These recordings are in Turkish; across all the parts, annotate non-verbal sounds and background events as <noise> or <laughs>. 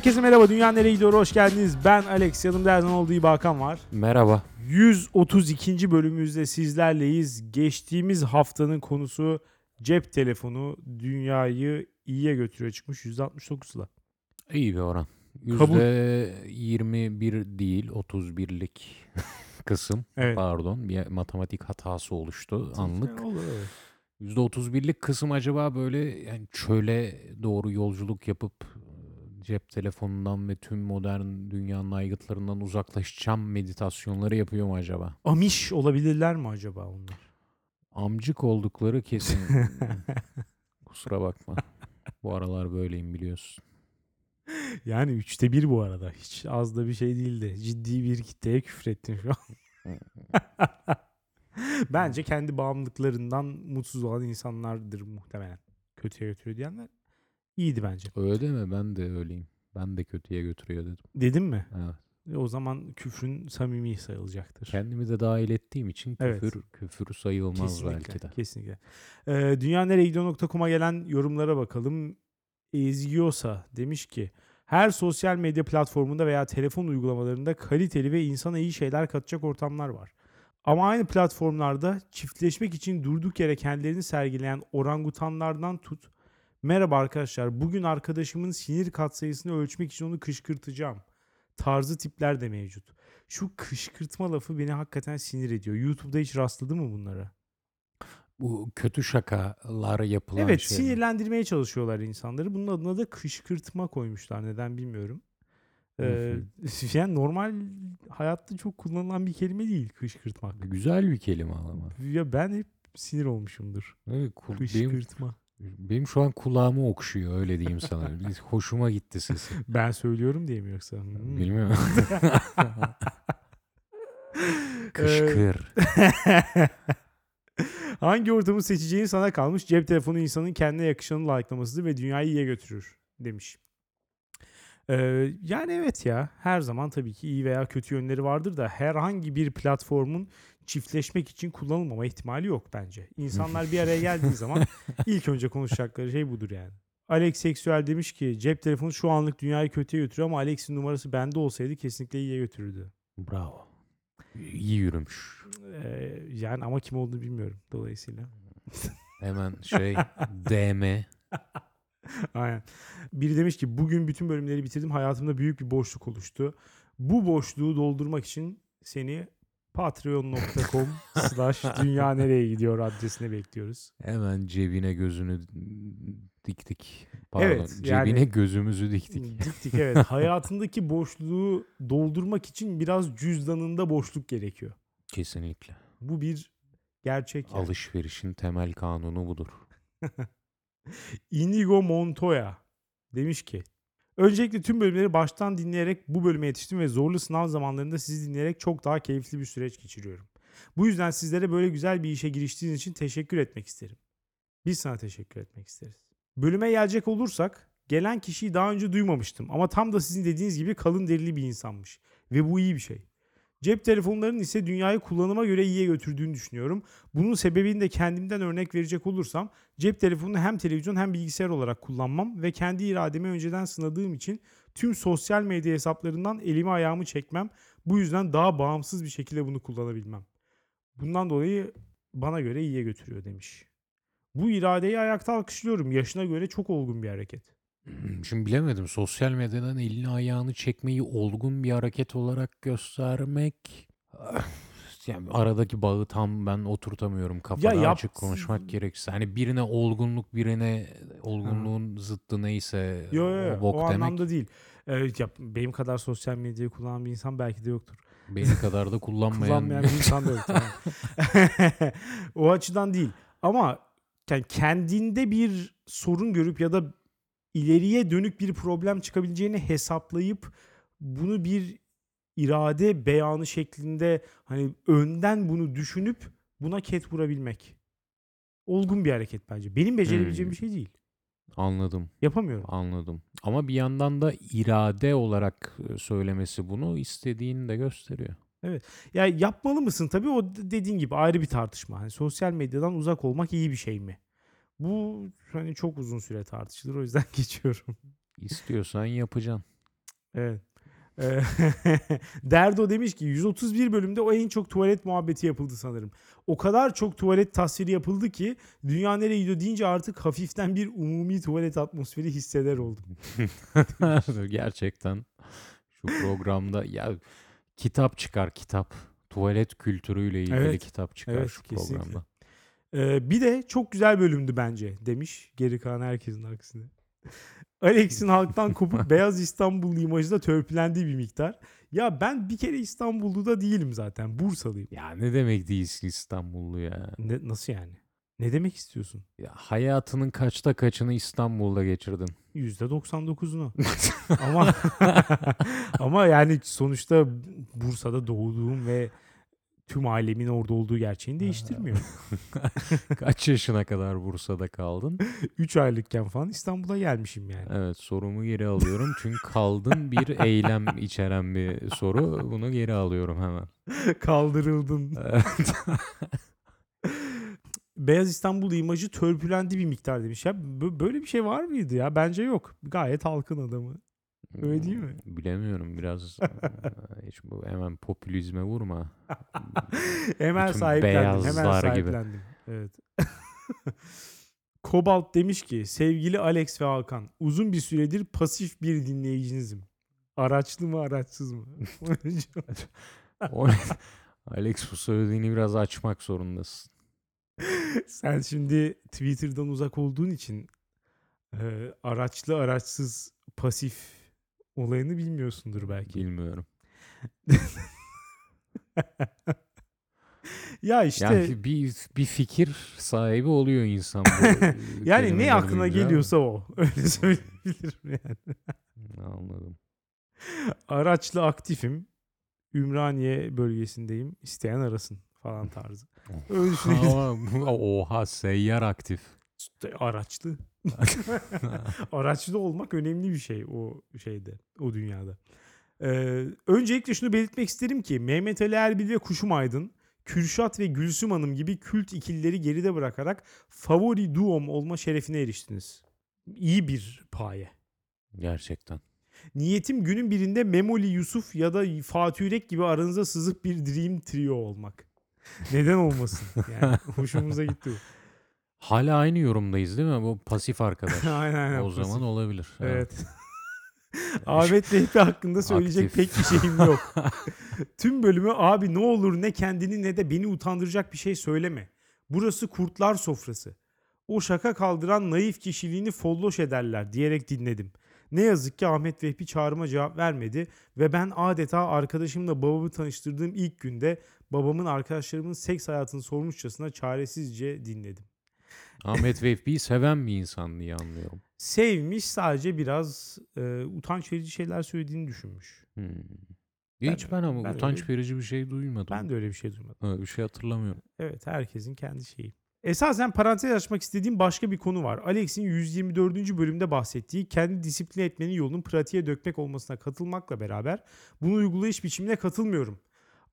Herkese merhaba. Dünya nereye gidiyor? Hoş geldiniz. Ben Alex. Yanımda her zaman olduğu gibi Hakan var. Merhaba. 132. bölümümüzde sizlerleyiz. Geçtiğimiz haftanın konusu cep telefonu dünyayı iyiye götürüyor çıkmış %69'la. İyi bir oran. Kabul. %21 değil 31'lik <laughs> kısım. Evet. Pardon bir matematik hatası oluştu anlık. Olur, evet. %31'lik kısım acaba böyle yani çöle doğru yolculuk yapıp cep telefonundan ve tüm modern dünyanın aygıtlarından uzaklaşacağım meditasyonları yapıyor mu acaba? Amiş olabilirler mi acaba onlar? Amcık oldukları kesin. <laughs> Kusura bakma. Bu aralar böyleyim biliyorsun. Yani üçte bir bu arada. Hiç az da bir şey değildi. Ciddi bir kitleye küfrettin şu an. <laughs> Bence kendi bağımlılıklarından mutsuz olan insanlardır muhtemelen. Kötüye götürüyor diyenler. İyiydi bence. Öyle deme ben de öyleyim. Ben de kötüye götürüyor dedim. Dedim mi? Evet. E, O zaman küfrün samimi sayılacaktır. Kendimi de dahil ettiğim için Evet. küfür küfür sayılmaz kesinlikle, belki de. Kesinlikle. Ee, dünyaneregidiyor.com'a gelen yorumlara bakalım. Ezgiosa demiş ki her sosyal medya platformunda veya telefon uygulamalarında kaliteli ve insana iyi şeyler katacak ortamlar var. Ama aynı platformlarda çiftleşmek için durduk yere kendilerini sergileyen orangutanlardan tut. Merhaba arkadaşlar bugün arkadaşımın sinir katsayısını ölçmek için onu kışkırtacağım. Tarzı tipler de mevcut. Şu kışkırtma lafı beni hakikaten sinir ediyor. YouTube'da hiç rastladı mı bunlara? Bu kötü şakalar yapılan Evet şey. sinirlendirmeye çalışıyorlar insanları. Bunun adına da kışkırtma koymuşlar. Neden bilmiyorum. Ee, <laughs> yani normal hayatta çok kullanılan bir kelime değil kışkırtmak. Güzel bir kelime ama. Ya ben hep sinir olmuşumdur. Evet, benim, Kışkırtma. Benim şu an kulağımı okşuyor öyle diyeyim sana. <laughs> Hoşuma gitti sesi. Ben söylüyorum diye mi yoksa? Hmm. Bilmiyorum. <laughs> Kışkır. <laughs> Hangi ortamı seçeceğin sana kalmış. Cep telefonu insanın kendine yakışanı like'lamasıdır ve dünyayı iyiye götürür demiş. Ee, yani evet ya her zaman tabii ki iyi veya kötü yönleri vardır da herhangi bir platformun çiftleşmek için kullanılmama ihtimali yok bence. İnsanlar bir araya geldiği zaman <laughs> ilk önce konuşacakları şey budur yani. Alex Seksüel demiş ki cep telefonu şu anlık dünyayı kötüye götürüyor ama Alex'in numarası bende olsaydı kesinlikle iyiye götürürdü. Bravo. İyi yürümüş. Ee, yani ama kim olduğunu bilmiyorum dolayısıyla. <laughs> Hemen şey DM. <laughs> Aynen. Biri demiş ki bugün bütün bölümleri bitirdim. Hayatımda büyük bir boşluk oluştu. Bu boşluğu doldurmak için seni patreon.com slash dünya nereye gidiyor adresine bekliyoruz. Hemen cebine gözünü diktik. Pardon. Evet, cebine yani- gözümüzü diktik. <laughs> Diktik evet. <laughs> Hayatındaki boşluğu doldurmak için biraz cüzdanında boşluk gerekiyor. Kesinlikle. Bu bir gerçek. yani. Alışverişin temel kanunu budur. <laughs> Inigo Montoya demiş ki Öncelikle tüm bölümleri baştan dinleyerek bu bölüme yetiştim ve zorlu sınav zamanlarında sizi dinleyerek çok daha keyifli bir süreç geçiriyorum. Bu yüzden sizlere böyle güzel bir işe giriştiğiniz için teşekkür etmek isterim. Biz sana teşekkür etmek isteriz. Bölüme gelecek olursak gelen kişiyi daha önce duymamıştım ama tam da sizin dediğiniz gibi kalın derili bir insanmış ve bu iyi bir şey. Cep telefonlarının ise dünyayı kullanıma göre iyiye götürdüğünü düşünüyorum. Bunun sebebini de kendimden örnek verecek olursam cep telefonunu hem televizyon hem bilgisayar olarak kullanmam ve kendi irademi önceden sınadığım için tüm sosyal medya hesaplarından elimi ayağımı çekmem. Bu yüzden daha bağımsız bir şekilde bunu kullanabilmem. Bundan dolayı bana göre iyiye götürüyor demiş. Bu iradeyi ayakta alkışlıyorum. Yaşına göre çok olgun bir hareket. Şimdi bilemedim. Sosyal medyadan elini ayağını çekmeyi olgun bir hareket olarak göstermek. <sighs> Yani aradaki bağı tam ben oturtamıyorum. Kafada yap- açık konuşmak gerekirse. Hani birine olgunluk, birine olgunluğun zıttı neyse Yo yo yo, o bok o demek. anlamda değil. Ee, ya, benim kadar sosyal medyayı kullanan bir insan belki de yoktur. Beni kadar da kullanmayan. kullanmayan bir insan da yok. yani. <laughs> <laughs> o açıdan değil. Ama yani kendinde bir sorun görüp ya da ileriye dönük bir problem çıkabileceğini hesaplayıp bunu bir irade beyanı şeklinde hani önden bunu düşünüp buna ket vurabilmek. Olgun bir hareket bence. Benim becerebileceğim Hmm. bir şey değil. Anladım. Yapamıyorum. Anladım. Ama bir yandan da irade olarak e, söylemesi bunu istediğini de gösteriyor. Ya yapmalı mısın? Tabii o dediğin gibi ayrı bir tartışma. Hani sosyal medyadan uzak olmak iyi bir şey mi? Bu hani çok uzun süre tartışılır o yüzden <laughs> geçiyorum. İstiyorsan yapacaksın. Evet. Eee, <laughs> Derdo demiş ki 131 bölümde o en çok tuvalet muhabbeti yapıldı sanırım. O kadar çok tuvalet tasviri yapıldı ki dünya nereye gidiyor deyince artık hafiften bir umumi tuvalet atmosferi hisseder oldum. <laughs> Gerçekten şu programda ya kitap çıkar kitap. Tuvalet kültürüyle ilgili Evet, kitap çıkar evet, şu kesinlikle. programda. Eee, bir de çok güzel bölümdü bence demiş geri kalan herkesin aksine. <laughs> Alex'in halktan kopup <laughs> Beyaz İstanbul imajı da törpülendiği bir miktar. Ya ben bir kere İstanbul'da değilim zaten. Bursalıyım. Ya ne demek değilsin İstanbullu ya? Ne, nasıl yani? Ne demek istiyorsun? Ya hayatının kaçta kaçını İstanbul'da geçirdin? %99'unu. <laughs> ama ama yani sonuçta Bursa'da doğduğum ve tüm ailemin orada olduğu gerçeğini değiştirmiyor. <laughs> Kaç yaşına kadar Bursa'da kaldın? <laughs> 3 aylıkken falan İstanbul'a gelmişim yani. Evet sorumu geri alıyorum. Çünkü kaldın bir <laughs> eylem içeren bir soru. Bunu geri alıyorum hemen. Kaldırıldın. Evet. Beyaz İstanbul imajı törpülendi bir miktar demiş. Ya bö- böyle bir şey var mıydı ya? Bence yok. Gayet halkın adamı. Öyle değil mi? Hmm, Bilemiyorum biraz <laughs> hiç bu hemen popülizme vurma. <laughs> hemen Bütün sahiplendim. Hemen beyazlar gibi. sahiplendim. Evet. <laughs> Kobalt demiş ki sevgili Alex ve Hakan uzun bir süredir pasif bir dinleyicinizim. Araçlı mı araçsız mı? Alex bu söylediğini biraz açmak zorundasın. Sen şimdi Twitter'dan uzak olduğun için e, araçlı araçsız pasif olayını bilmiyorsundur belki. Bilmiyorum. <laughs> Ya işte Yani bir bir fikir sahibi oluyor insan <laughs> yani ne aklına geliyorsa o. <laughs> Öyle söyleyebilirim yani. Anladım. Araçlı aktifim. Ümraniye bölgesindeyim. İsteyen arasın falan tarzı. Öyle Oha seyyar aktif. Araçlı. <laughs> Araçlı olmak önemli bir şey o şeyde, o dünyada. Ee, öncelikle şunu belirtmek isterim ki Mehmet Ali Erbil ve Kuşum Aydın, Kürşat ve Gülsüm Hanım gibi kült ikilileri geride bırakarak favori duom olma şerefine eriştiniz. İyi bir paye. Gerçekten. Niyetim günün birinde Memoli Yusuf ya da Fatih Yürek gibi aranıza sızıp bir Dream Trio olmak. Neden olmasın? Yani <laughs> hoşumuza gitti bu. Hala aynı yorumdayız değil mi? Bu pasif arkadaş. <laughs> aynen aynen. o zaman olabilir. Evet. <laughs> Ahmet Vehbi hakkında söyleyecek Aktif. pek bir şeyim yok. <laughs> Tüm bölümü abi ne olur ne kendini ne de beni utandıracak bir şey söyleme. Burası kurtlar sofrası. O şaka kaldıran naif kişiliğini folloş ederler diyerek dinledim. Ne yazık ki Ahmet Vehbi çağrıma cevap vermedi ve ben adeta arkadaşımla babamı tanıştırdığım ilk günde babamın arkadaşlarımın seks hayatını sormuşçasına çaresizce dinledim. Ahmet Vehbi'yi seven bir insan diye anlıyorum. Sevmiş sadece biraz e, utanç verici şeyler söylediğini düşünmüş. Hmm. Ben- Hiç ben ama ben utanç öyle- verici bir şey duymadım. Ben de öyle bir şey duymadım. Öyle bir şey hatırlamıyorum. Evet herkesin kendi şeyi. Esasen parantez açmak istediğim başka bir konu var. Alex'in 124. bölümde bahsettiği kendi disipline etmenin yolunun pratiğe dökmek olmasına katılmakla beraber bunu uygulayış biçimine katılmıyorum.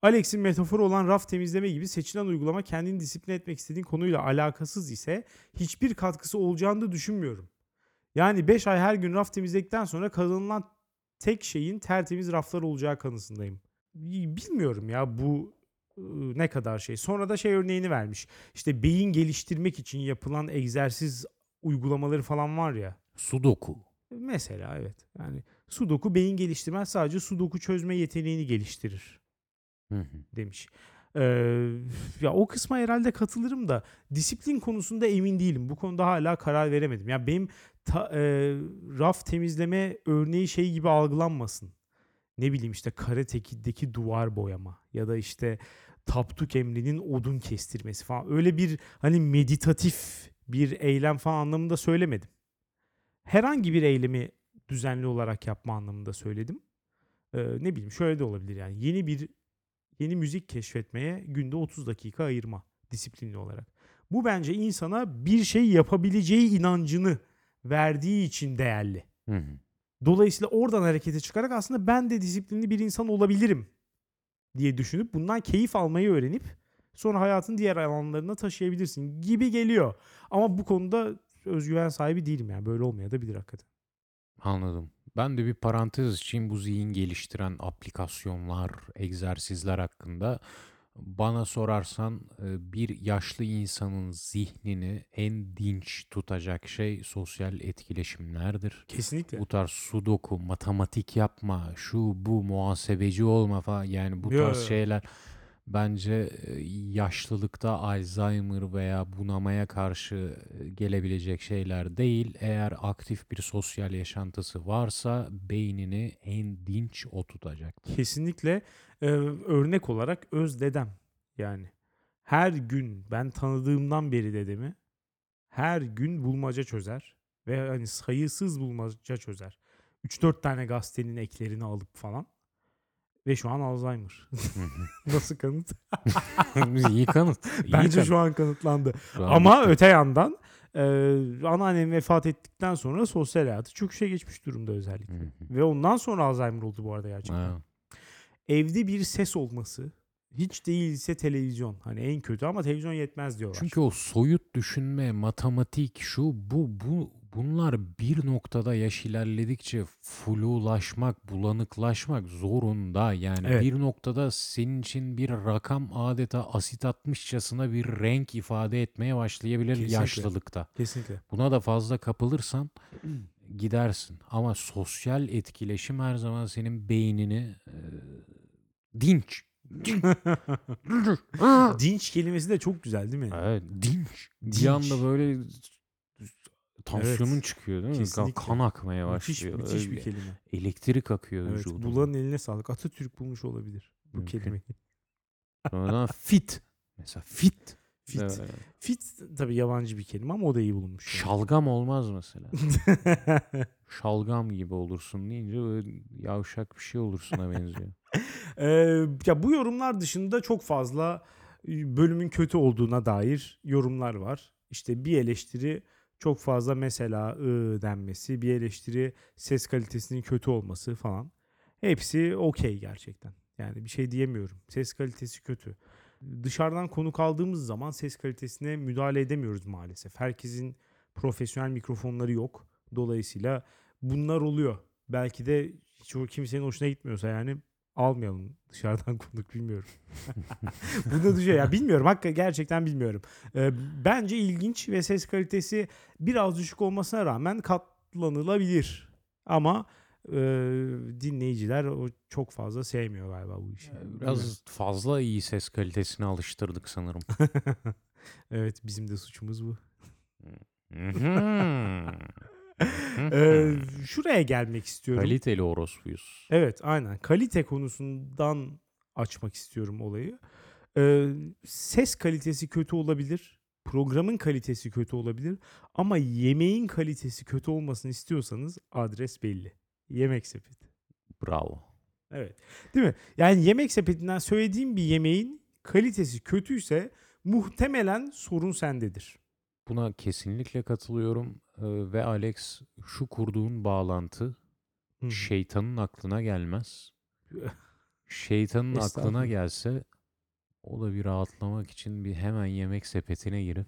Alex'in metaforu olan raf temizleme gibi seçilen uygulama kendini disipline etmek istediğin konuyla alakasız ise hiçbir katkısı olacağını da düşünmüyorum. Yani 5 ay her gün raf temizledikten sonra kazanılan tek şeyin tertemiz raflar olacağı kanısındayım. Bilmiyorum ya bu ıı, ne kadar şey. Sonra da şey örneğini vermiş. İşte beyin geliştirmek için yapılan egzersiz uygulamaları falan var ya. Sudoku. Mesela evet. Yani sudoku beyin geliştirmez sadece sudoku çözme yeteneğini geliştirir Hı hı. demiş. Ee, ya o kısma herhalde katılırım da disiplin konusunda emin değilim. Bu konuda hala karar veremedim. Ya benim ta- e, raf temizleme örneği şey gibi algılanmasın. Ne bileyim işte Karateki'deki duvar boyama ya da işte Tapduk Emri'nin odun kestirmesi falan. Öyle bir hani meditatif bir eylem falan anlamında söylemedim. Herhangi bir eylemi düzenli olarak yapma anlamında söyledim. Ee, ne bileyim şöyle de olabilir yani yeni bir yeni müzik keşfetmeye günde 30 dakika ayırma disiplinli olarak. Bu bence insana bir şey yapabileceği inancını verdiği için değerli. Hı hı. Dolayısıyla oradan harekete çıkarak aslında ben de disiplinli bir insan olabilirim diye düşünüp bundan keyif almayı öğrenip sonra hayatın diğer alanlarına taşıyabilirsin gibi geliyor. Ama bu konuda özgüven sahibi değilim yani böyle olmaya da bilir hakikaten. Anladım. Ben de bir parantez açayım bu zihin geliştiren aplikasyonlar, egzersizler hakkında. Bana sorarsan e, bir yaşlı insanın zihnini en dinç tutacak şey sosyal etkileşimlerdir. Kesinlikle. Bu tarz sudoku, matematik yapma, şu bu muhasebeci olma falan yani bu tarz yo. şeyler bence e, yaşlılıkta Alzheimer veya bunamaya karşı e, gelebilecek şeyler değil. Eğer aktif bir sosyal yaşantısı varsa beynini en dinç o. Kesinlikle e, örnek olarak öz dedem yani her gün ben tanıdığımdan beri dedemi her gün bulmaca çözer ve hani sayısız bulmaca çözer. 3-4 tane gazetenin eklerini alıp falan ve şu an Alzheimer. <laughs> Nasıl kanıt? <laughs> İyi kanıt. iyi Bence kanıt. şu an kanıtlandı. Şu an Ama bitti. öte yandan e, anneannem vefat ettikten sonra sosyal hayatı çöküşe geçmiş durumda özellikle. Ve ondan sonra Alzheimer oldu bu arada gerçekten. Ha. Evde bir ses olması hiç değilse televizyon. Hani en kötü ama televizyon yetmez diyorlar. Çünkü o soyut düşünme, matematik, şu bu bu bunlar bir noktada yaş ilerledikçe flulaşmak, bulanıklaşmak zorunda. Yani Evet. bir noktada senin için bir rakam adeta asit atmışçasına bir renk ifade etmeye başlayabilir Kesinlikle. yaşlılıkta. Kesinlikle. Buna da fazla kapılırsan <clears throat> gidersin. Ama sosyal etkileşim her zaman senin beynini e, <laughs> dinç. Dinç kelimesi de çok güzel değil mi? Evet, dinç. Bir Dinç. anda böyle tansiyonun Evet, çıkıyor değil mi? kesinlikle. Kan akmaya müthiş başlıyor. müthiş Öyle bir kelime. Elektrik akıyor Evet, vücuduna. bulanın eline sağlık. Atatürk bulmuş olabilir bu Mümkün. kelimeyi. Sonradan <laughs> fit. Mesela fit. Fit. Evet. Fit tabii yabancı bir kelime ama o da iyi bulunmuş. yani. Şalgam olmaz mesela. <laughs> Şalgam gibi olursun deyince böyle yavşak bir şey olursun'a benziyor. <laughs> Ee, ya bu yorumlar dışında çok fazla e, bölümün kötü olduğuna dair yorumlar var. İşte bir eleştiri çok fazla mesela ı denmesi, bir eleştiri ses kalitesinin kötü olması falan. Hepsi okey gerçekten. Yani bir şey diyemiyorum. Ses kalitesi kötü. Dışarıdan konuk aldığımız zaman ses kalitesine müdahale edemiyoruz maalesef. Herkesin profesyonel mikrofonları yok. Dolayısıyla bunlar oluyor. Belki de o kimsenin hoşuna gitmiyorsa yani almayalım dışarıdan <laughs> konuk bilmiyorum. <laughs> Bunu düşüyor ya bilmiyorum hakikaten gerçekten bilmiyorum. Ee, bence ilginç ve ses kalitesi biraz düşük olmasına rağmen katlanılabilir. Ama e, dinleyiciler o çok fazla sevmiyor galiba bu işi. Biraz fazla iyi ses kalitesine alıştırdık sanırım. <laughs> evet bizim de suçumuz bu. Ee, şuraya gelmek istiyorum. Kaliteli orospuyuz. Evet aynen. Kalite konusundan açmak istiyorum olayı. Ee, ses kalitesi kötü olabilir. Programın kalitesi kötü olabilir. Ama yemeğin kalitesi kötü olmasını istiyorsanız adres belli. Yemek sepeti. Bravo. Evet. Değil mi? Yani yemek sepetinden söylediğim bir yemeğin kalitesi kötüyse muhtemelen sorun sendedir. Buna kesinlikle katılıyorum ve Alex şu kurduğun bağlantı Hı. şeytanın aklına gelmez. Şeytanın <laughs> aklına gelse o da bir rahatlamak için bir hemen yemek sepetine girip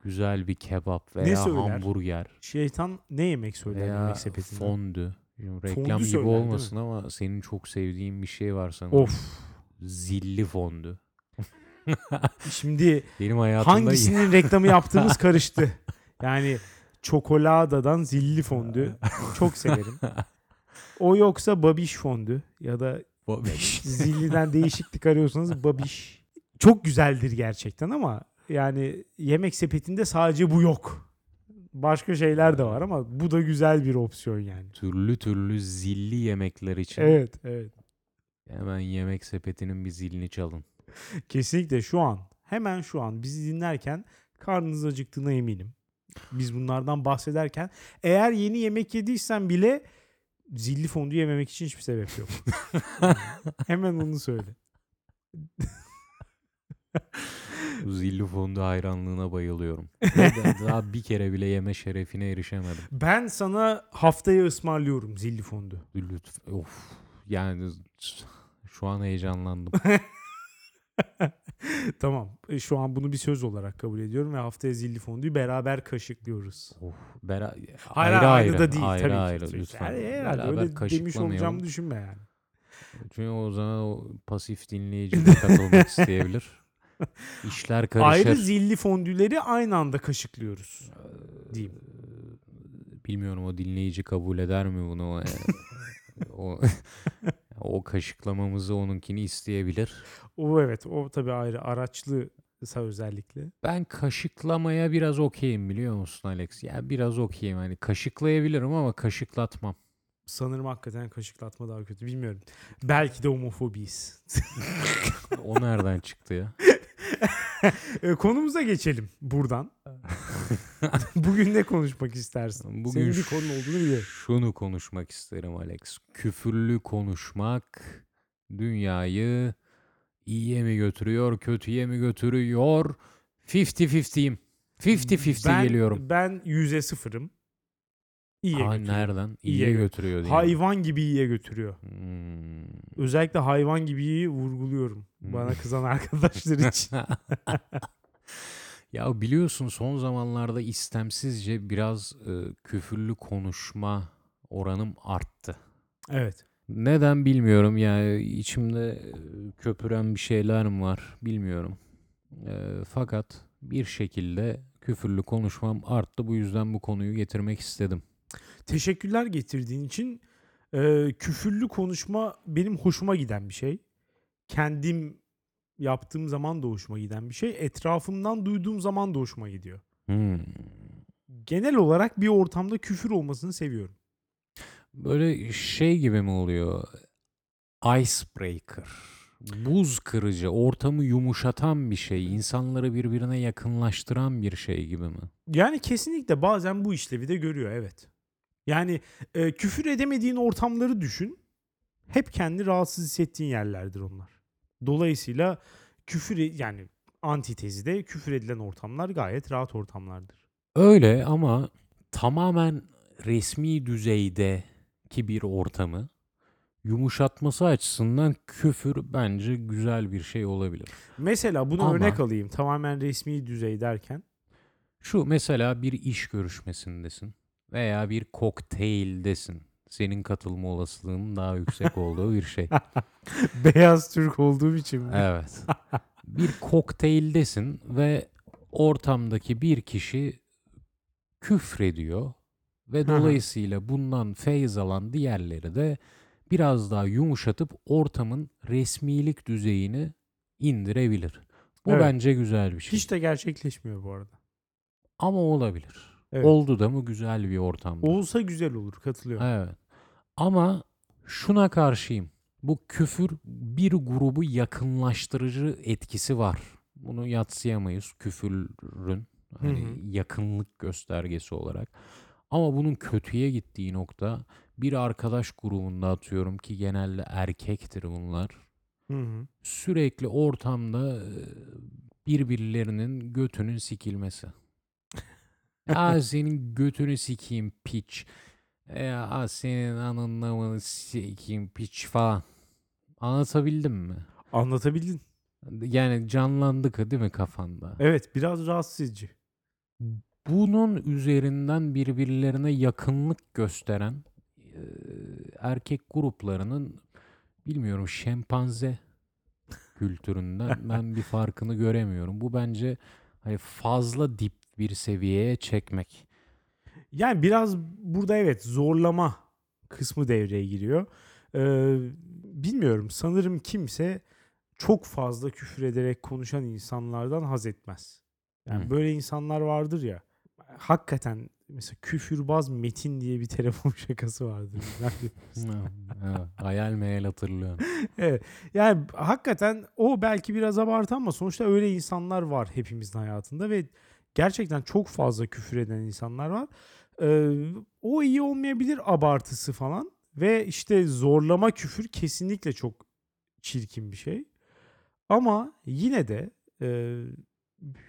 güzel bir kebap veya söyler? hamburger Şeytan ne yemek söyler veya yemek sepetinden? fondü. Şimdi reklam Fondü gibi söyler, olmasın ama senin çok sevdiğin bir şey var sanırım. Of. Zilli fondü. <laughs> Şimdi Benim hayatımda hangisinin reklamı yaptığımız <laughs> karıştı. Yani çokoladadan zilli fondü çok severim. O yoksa babiş fondü ya da Babiş. zilliden değişiklik arıyorsanız babiş. Çok güzeldir gerçekten ama yani yemek sepetinde sadece bu yok. Başka şeyler de var ama bu da güzel bir opsiyon yani. türlü türlü zilli yemekler için Evet, evet. hemen yemek sepetinin bir zilini çalın. Kesinlikle şu an, hemen şu an bizi dinlerken karnınız acıktığına eminim. Biz bunlardan bahsederken eğer yeni yemek yediysen bile zilli fondü yememek için hiçbir sebep yok. <laughs> hemen onu söyle. <laughs> Zilli fondu hayranlığına bayılıyorum. <laughs> Daha bir kere bile yeme şerefine erişemedim. Ben sana haftaya ısmarlıyorum zilli fondü. Lütfen. Of. Yani şu an heyecanlandım. <laughs> Tamam. E, Şu an bunu bir söz olarak kabul ediyorum ve haftaya zilli fonduyu beraber kaşıklıyoruz. Of, bera- Hayır, ayrı ayrı, da değil ayrı tabii ayrı ki. lütfen. Yani herhalde Beraber öyle demiş olacağımı düşünme yani. Çünkü o zaman o pasif dinleyici katılmak <laughs> isteyebilir. İşler karışır. Ayrı zilli fondüleri aynı anda kaşıklıyoruz. diyeyim. Bilmiyorum o dinleyici kabul eder mi bunu? <laughs> O, o, kaşıklamamızı onunkini isteyebilir. O evet o tabii ayrı araçlı özellikle. Ben kaşıklamaya biraz okeyim biliyor musun Alex? Ya biraz okeyim. Hani kaşıklayabilirim ama kaşıklatmam. Sanırım hakikaten kaşıklatma daha kötü. Bilmiyorum. Belki de homofobiyiz. <laughs> O nereden çıktı ya? <laughs> <laughs> E, konumuza geçelim buradan. <laughs> Bugün ne konuşmak istersin? Bugün Senin bir konu olduğunu biliyorum. Şunu konuşmak isterim Alex. Küfürlü konuşmak dünyayı iyiye mi götürüyor, kötüye mi götürüyor? 50-50'yim. 50-50 ben, geliyorum. Ben yüze sıfırım. İyiye Aa, götürüyor. nereden? İyiye İyiye gö- götürüyor diye. Hayvan gibi iyiye götürüyor. Hmm. Özellikle hayvan gibi iyi vurguluyorum. Bana Hmm. kızan <laughs> arkadaşlar için. <laughs> ya biliyorsun son zamanlarda istemsizce biraz e, küfürlü konuşma oranım arttı. evet. Neden bilmiyorum yani içimde e, köpüren bir şeyler mi var bilmiyorum. E, fakat bir şekilde küfürlü konuşmam arttı bu yüzden bu konuyu getirmek istedim. Teşekkürler getirdiğin için. Ee, küfürlü konuşma benim hoşuma giden bir şey. Kendim yaptığım zaman da hoşuma giden bir şey. Etrafımdan duyduğum zaman da hoşuma gidiyor. Hmm. Genel olarak bir ortamda küfür olmasını seviyorum. Böyle şey gibi mi oluyor? Icebreaker. Buz kırıcı, ortamı yumuşatan bir şey, insanları birbirine yakınlaştıran bir şey gibi mi? Yani kesinlikle bazen bu işlevi de görüyor evet. Yani e, küfür edemediğin ortamları düşün. Hep kendi rahatsız hissettiğin yerlerdir onlar. Dolayısıyla küfür e- yani antitezi de küfür edilen ortamlar gayet rahat ortamlardır. Öyle ama tamamen resmi düzeyde ki bir ortamı yumuşatması açısından küfür bence güzel bir şey olabilir. Mesela bunu Ama- örnek alayım tamamen resmi düzey derken. Şu mesela bir iş görüşmesindesin veya bir kokteyldesin. Senin katılma olasılığının daha yüksek olduğu bir şey. <laughs> Beyaz Türk olduğum için mi? Evet. Bir kokteyldesin ve ortamdaki bir kişi küfrediyor ve dolayısıyla bundan feyz alan diğerleri de biraz daha yumuşatıp ortamın resmilik düzeyini indirebilir. Bu Evet. bence güzel bir şey. Hiç de gerçekleşmiyor bu arada. Ama olabilir. Evet. Oldu da mı güzel bir ortamda. Olsa güzel olur katılıyorum. Evet. Ama şuna karşıyım. Bu küfür bir grubu yakınlaştırıcı etkisi var. Bunu yatsıyamayız küfürün hani Hı hı. yakınlık göstergesi olarak. Ama bunun kötüye gittiği nokta bir arkadaş grubunda atıyorum ki genelde erkektir bunlar. Hı hı. Sürekli ortamda birbirlerinin götünün sikilmesi. Ya senin götünü sikeyim piç. Ya senin ananla mı sikeyim piç falan. Anlatabildim mi? Anlatabildin. Yani canlandı değil mi kafanda? Evet biraz rahatsız edici. Bunun üzerinden birbirlerine yakınlık gösteren e, erkek gruplarının bilmiyorum şempanze kültüründen <laughs> ben bir farkını göremiyorum. Bu bence hani fazla dip bir seviyeye çekmek. Yani biraz burada evet zorlama kısmı devreye giriyor. Ee, bilmiyorum sanırım kimse çok fazla küfür ederek konuşan insanlardan haz etmez. Yani Hı. böyle insanlar vardır ya. Hakikaten mesela küfürbaz Metin diye bir telefon <laughs> şakası evet, <laughs> hayal meyal hatırlıyorum. <laughs> evet. Yani hakikaten o belki biraz abartı ama sonuçta öyle insanlar var hepimizin hayatında ve gerçekten çok fazla küfür eden insanlar var. Ee, o iyi olmayabilir abartısı falan ve işte zorlama küfür kesinlikle çok çirkin bir şey. Ama yine de e,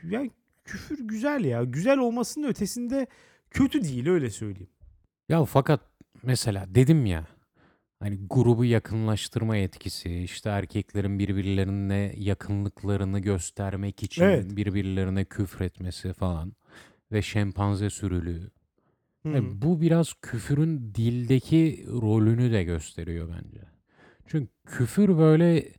yani küfür güzel ya. Güzel olmasının ötesinde kötü değil öyle söyleyeyim. Ya fakat mesela dedim ya hani grubu yakınlaştırma etkisi, işte erkeklerin birbirlerine yakınlıklarını göstermek için Evet. birbirlerine küfretmesi falan ve şempanze sürülüğü. Hı E, hı. bu biraz küfürün dildeki rolünü de gösteriyor bence. Çünkü küfür böyle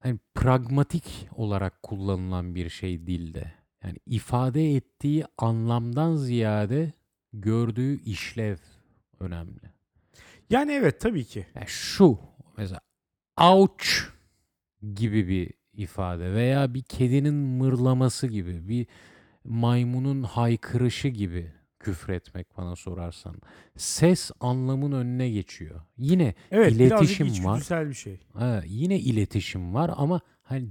hani pragmatik olarak kullanılan bir şey dilde. Yani ifade ettiği anlamdan ziyade gördüğü işlev önemli. Yani evet tabii ki. Yani şu mesela ouch gibi bir ifade veya bir kedinin mırlaması gibi bir maymunun haykırışı gibi küfretmek bana sorarsan. Ses anlamın önüne geçiyor. Yine Evet iletişim var. içgüdüsel bir şey. Ha, yine iletişim var ama hani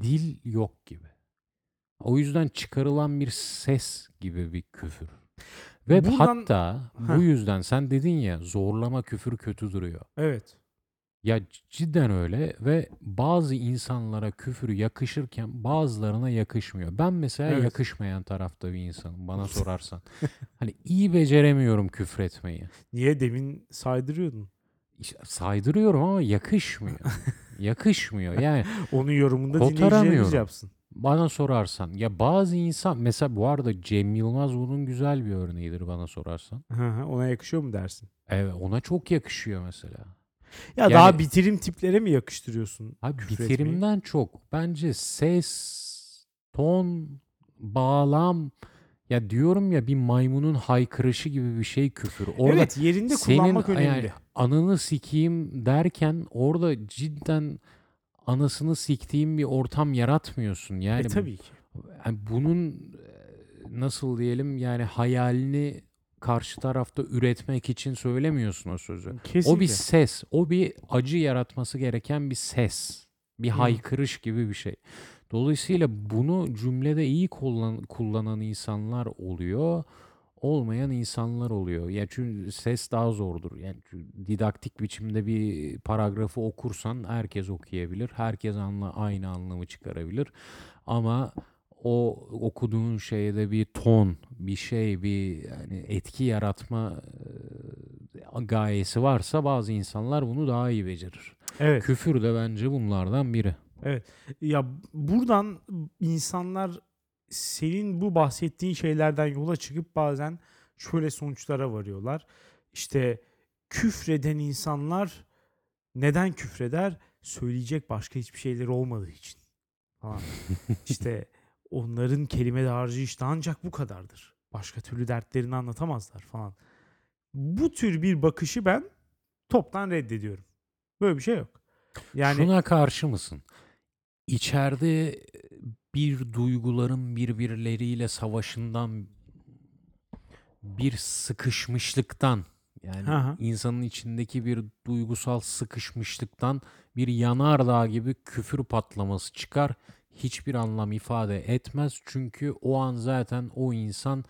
dil yok gibi. O yüzden çıkarılan bir ses gibi bir küfür. Ve Buradan- hatta bu Heh. yüzden sen dedin ya zorlama küfür kötü duruyor. Evet. Ya cidden öyle ve bazı insanlara küfür yakışırken bazılarına yakışmıyor. Ben mesela Evet. yakışmayan tarafta bir insanım bana <laughs> sorarsan. hani iyi beceremiyorum küfretmeyi. Niye demin saydırıyordun? İşte saydırıyorum ama yakışmıyor. <laughs> yakışmıyor. Yani Onun yorumunda dinleyicilerimiz Kotaramıyorum. yapsın. Bana sorarsan ya bazı insan mesela bu arada Cem Yılmaz bunun güzel bir örneğidir bana sorarsan. Hı hı, Ona yakışıyor mu dersin? Evet ona çok yakışıyor mesela. Ya Yani- daha bitirim tiplere mi yakıştırıyorsun? Abi küfür etmeyi? bitirimden çok bence ses, ton, bağlam ya diyorum ya bir maymunun haykırışı gibi bir şey küfür. Orada evet yerinde senin kullanmak önemli. yani anını sikeyim derken orada cidden anasını siktiğin bir ortam yaratmıyorsun. Yani e tabii ki. yani bunun e, nasıl diyelim yani hayalini karşı tarafta üretmek için söylemiyorsun o sözü. Kesinlikle. O bir ses, o bir acı yaratması gereken bir ses, bir Hı. haykırış gibi bir şey. Dolayısıyla bunu cümlede iyi kullan, kullanan insanlar oluyor, olmayan insanlar oluyor. Yani çünkü ses daha zordur. Yani didaktik biçimde bir paragrafı okursan herkes okuyabilir, herkes anla, aynı anlamı çıkarabilir. Ama o okuduğun şeyde bir ton, bir şey, bir yani etki yaratma e, gayesi varsa bazı insanlar bunu daha iyi becerir. Evet. Küfür de bence bunlardan biri. Ya buradan insanlar senin bu bahsettiğin şeylerden yola çıkıp bazen şöyle sonuçlara varıyorlar. İşte küfreden insanlar neden küfreder? Söyleyecek başka hiçbir şeyleri olmadığı için. Falan. <laughs> işte onların kelime dağarcığı işte ancak bu kadardır. Başka türlü dertlerini anlatamazlar falan. Bu tür bir bakışı ben toptan reddediyorum. Böyle bir şey yok. Yani Şuna karşı mısın? İçeride bir duyguların birbirleriyle savaşından bir sıkışmışlıktan yani hı. insanın içindeki bir duygusal sıkışmışlıktan bir yanardağ gibi küfür patlaması çıkar. Hiçbir anlam ifade etmez. Çünkü o an zaten o insan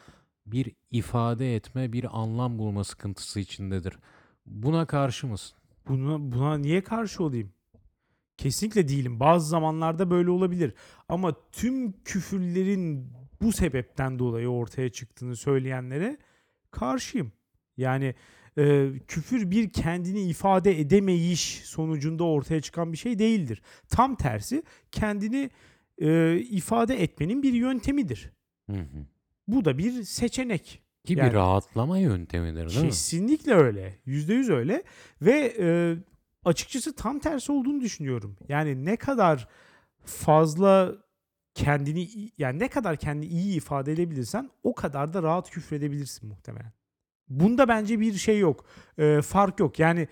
bir ifade etme, bir anlam bulma sıkıntısı içindedir. Buna karşı mısın? Buna, buna niye karşı olayım? Kesinlikle değilim. Bazı zamanlarda böyle olabilir. Ama tüm küfürlerin bu sebepten dolayı ortaya çıktığını söyleyenlere karşıyım. Yani e, küfür bir kendini ifade edemeyiş sonucunda ortaya çıkan bir şey değildir. Tam tersi kendini e, ifade etmenin bir yöntemidir. Hı hı. Bu da bir seçenek. Ki Yani- bir rahatlama yöntemidir değil mi? Kesinlikle öyle. Yüzde yüz öyle. Ve e, açıkçası tam tersi olduğunu düşünüyorum. Yani ne kadar fazla kendini yani ne kadar kendini iyi ifade edebilirsen o kadar da rahat küfredebilirsin muhtemelen. Bunda bence bir şey yok. E, fark yok. Yani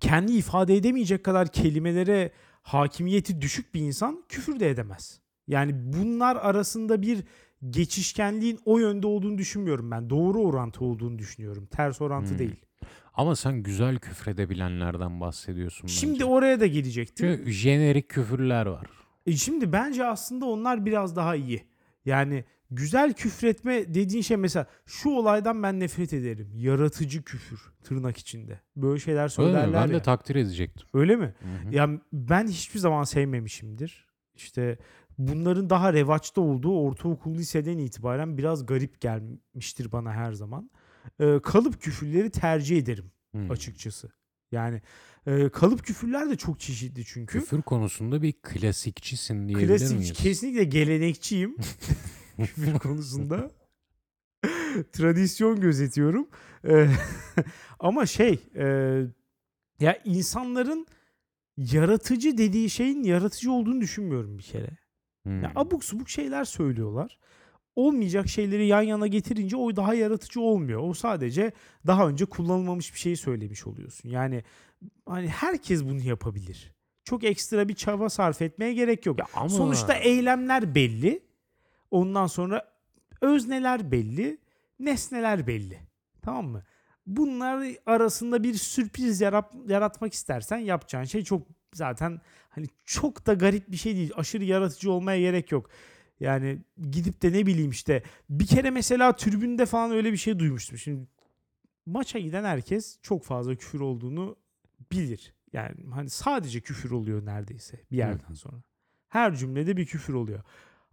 kendi ifade edemeyecek kadar kelimelere hakimiyeti düşük bir insan küfür de edemez. Yani bunlar arasında bir geçişkenliğin o yönde olduğunu düşünmüyorum ben. Doğru orantı olduğunu düşünüyorum. Ters orantı Hmm. değil. Ama sen güzel küfredebilenlerden bahsediyorsun Şimdi bence. oraya da gelecektim. Çünkü jenerik küfürler var. E şimdi bence aslında onlar biraz daha iyi. Yani güzel küfretme dediğin şey mesela şu olaydan ben nefret ederim. Yaratıcı küfür tırnak içinde. Böyle şeyler Öyle mi? söylerler Ben ya. de takdir edecektim. Öyle mi? Hı hı. Ya ben hiçbir zaman sevmemişimdir. İşte bunların daha revaçta olduğu ortaokul liseden itibaren biraz garip gelmiştir bana her zaman. Ee, kalıp küfürleri tercih ederim. Hmm. açıkçası. Yani e, kalıp küfürler de çok çeşitli çünkü. Küfür konusunda bir klasikçisin diyebilir Klasik miyiz? kesinlikle gelenekçiyim <laughs> küfür konusunda. Tradisyon gözetiyorum. Eee, <laughs> ama şey e, ya insanların yaratıcı dediği şeyin yaratıcı olduğunu düşünmüyorum bir kere. Hmm. Ya abuk subuk şeyler söylüyorlar. Olmayacak şeyleri yan yana getirince o daha yaratıcı olmuyor. O sadece daha önce kullanılmamış bir şeyi söylemiş oluyorsun. Yani hani herkes bunu yapabilir. Çok ekstra bir çaba sarf etmeye gerek yok. Ya ama Sonuçta eylemler belli. Ondan sonra özneler belli, nesneler belli. Tamam mı? Bunlar arasında bir sürpriz yarat, yaratmak istersen yapacağın şey çok zaten hani çok da garip bir şey değil. Aşırı yaratıcı olmaya gerek yok. Yani gidip de ne bileyim işte bir kere mesela tribünde falan öyle bir şey duymuştum. Şimdi maça giden herkes çok fazla küfür olduğunu bilir. Yani hani sadece küfür oluyor neredeyse bir yerden sonra. Her cümlede bir küfür oluyor.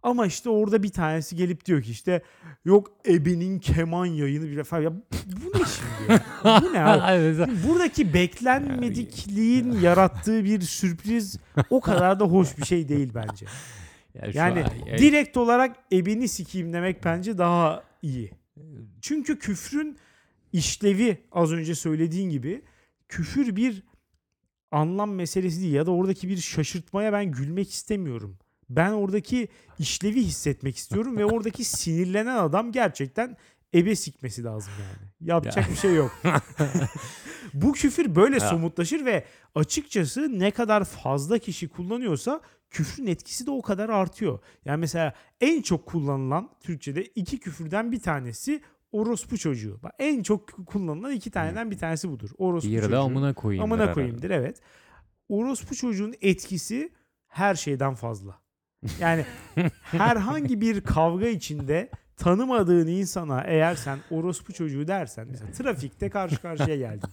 Ama işte orada bir tanesi gelip diyor ki işte yok ebenin keman yayını bir defa ya bu ne şimdi ya? Bu ne abi? <laughs> Buradaki beklenmedikliğin yarattığı bir sürpriz o kadar da hoş bir şey değil bence. <laughs> Ya şu Yani an- direkt olarak ebeni sikeyim demek bence daha iyi. Çünkü küfrün işlevi az önce söylediğin gibi küfür bir anlam meselesi değil ya da oradaki bir şaşırtmaya ben gülmek istemiyorum. Ben oradaki işlevi hissetmek istiyorum ve oradaki <laughs> sinirlenen adam gerçekten ebe sikmesi lazım yani. Yapacak Ya. bir şey yok. <laughs> Bu küfür böyle Ya. somutlaşır ve açıkçası ne kadar fazla kişi kullanıyorsa küfrün etkisi de o kadar artıyor. Yani mesela en çok kullanılan Türkçe'de iki küfürden bir tanesi orospu çocuğu. Bak en çok kullanılan iki taneden bir tanesi budur. Orospu Diğeri çocuğu. amına koyayım. Amına koyayımdır evet. Orospu çocuğun etkisi her şeyden fazla. Yani <laughs> herhangi bir kavga içinde tanımadığın insana eğer sen orospu çocuğu dersen mesela trafikte karşı karşıya geldin.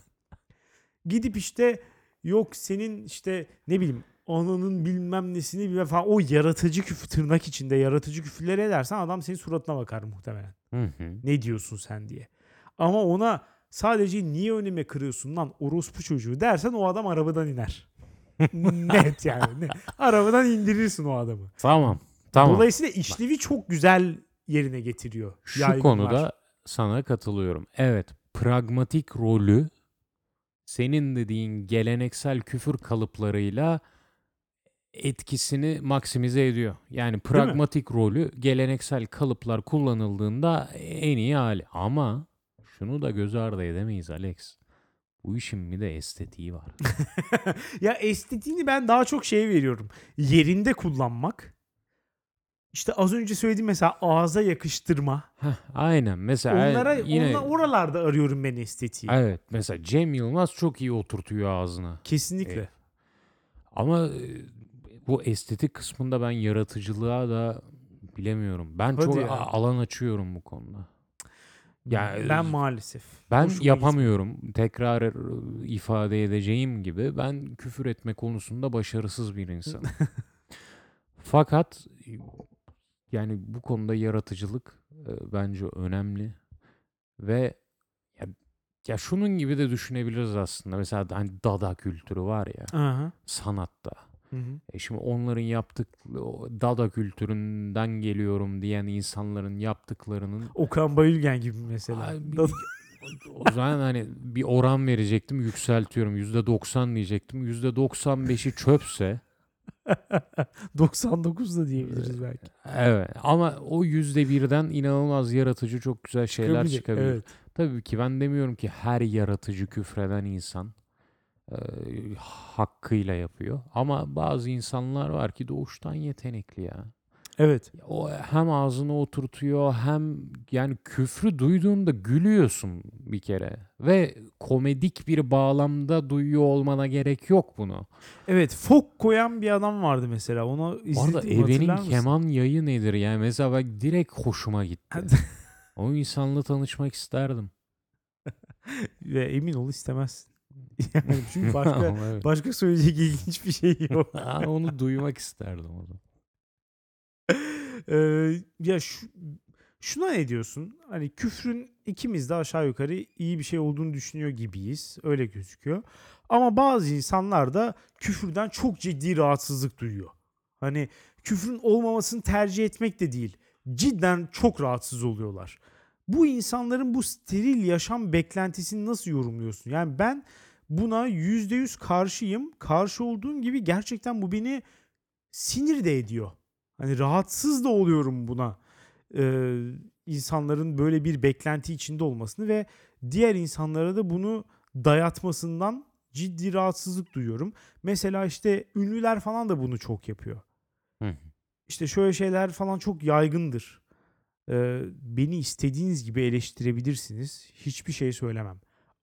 Gidip işte yok senin işte ne bileyim ananın bilmem nesini bilmem falan o yaratıcı küfür tırnak içinde yaratıcı küfürleri edersen adam senin suratına bakar muhtemelen. Hı hı. Ne diyorsun sen diye. Ama ona sadece niye önüme kırıyorsun lan orospu çocuğu dersen o adam arabadan iner. <laughs> Net yani. Ne? Arabadan indirirsin o adamı. Tamam. Tamam. Dolayısıyla işlevi çok güzel yerine getiriyor. Şu yaygınlar. konuda sana katılıyorum. Evet, pragmatik rolü senin dediğin geleneksel küfür kalıplarıyla etkisini maksimize ediyor. Yani pragmatik rolü geleneksel kalıplar kullanıldığında en iyi hali. Ama şunu da göz ardı edemeyiz Alex. Bu işin bir de estetiği var. <laughs> ya estetiğini ben daha çok şeye veriyorum. Yerinde kullanmak. İşte az önce söylediğim mesela ağza yakıştırma. Heh, aynen. Mesela Onlara yine onla- oralarda arıyorum ben estetiği. evet mesela Cem Yılmaz çok iyi oturtuyor ağzına. Kesinlikle. Evet. Ama e, bu estetik kısmında ben yaratıcılığa da bilemiyorum. Ben Hadi çok ya. alan açıyorum bu konuda. Ya, ben e, maalesef. Ben Hoşuma yapamıyorum. Tekrar e, ifade edeceğim gibi ben küfür etme konusunda başarısız bir insanım. <laughs> Fakat yani bu konuda yaratıcılık e, bence önemli ve ya, ya şunun gibi de düşünebiliriz aslında. Mesela hani dada kültürü var ya gitmiyor. Aha. sanatta. Hı hı. E şimdi onların yaptık dada kültüründen geliyorum diyen insanların yaptıklarının Okan Bayülgen gibi mesela. Da- <laughs> o zaman hani bir oran verecektim yükseltiyorum. %90 diyecektim. %95'i çöpse <laughs> 99 da diyebiliriz belki. evet ama o %1'den inanılmaz yaratıcı çok güzel şeyler çıkabilir. Evet. Tabii ki ben demiyorum ki her yaratıcı küfreden insan e, hakkıyla yapıyor. Ama bazı insanlar var ki doğuştan yetenekli ya. Evet. O hem ağzına oturtuyor hem yani küfrü duyduğunda gülüyorsun bir kere. Ve komedik bir bağlamda duyuyor olmana gerek yok bunu. Evet. Fok koyan bir adam vardı mesela. Onu izledim. Ebe'nin mısın? keman yayı nedir? Yani mesela bak direkt hoşuma gitti. o insanla tanışmak isterdim. <laughs> Ve emin ol istemezsin. Yani <laughs> çünkü başka evet. başka söyleyecek ilginç bir şey <laughs> yok. Onu duymak isterdim o zaman. Ee, ya şu, Şuna ne diyorsun? Hani küfrün ikimiz de aşağı yukarı iyi bir şey olduğunu düşünüyor gibiyiz. Öyle gözüküyor. Ama bazı insanlar da küfürden çok ciddi rahatsızlık duyuyor. Hani küfrün olmamasını tercih etmek de değil. Cidden çok rahatsız oluyorlar. Bu insanların bu steril yaşam beklentisini nasıl yorumluyorsun? Yani ben buna %100 karşıyım. Karşı olduğum gibi gerçekten bu beni sinir de ediyor. Hani rahatsız da oluyorum buna. Ee, insanların böyle bir beklenti içinde olmasını ve diğer insanlara da bunu dayatmasından ciddi rahatsızlık duyuyorum. Mesela işte ünlüler falan da bunu çok yapıyor. Hı. İşte şöyle şeyler falan çok yaygındır. Beni istediğiniz gibi eleştirebilirsiniz. Hiçbir şey söylemem.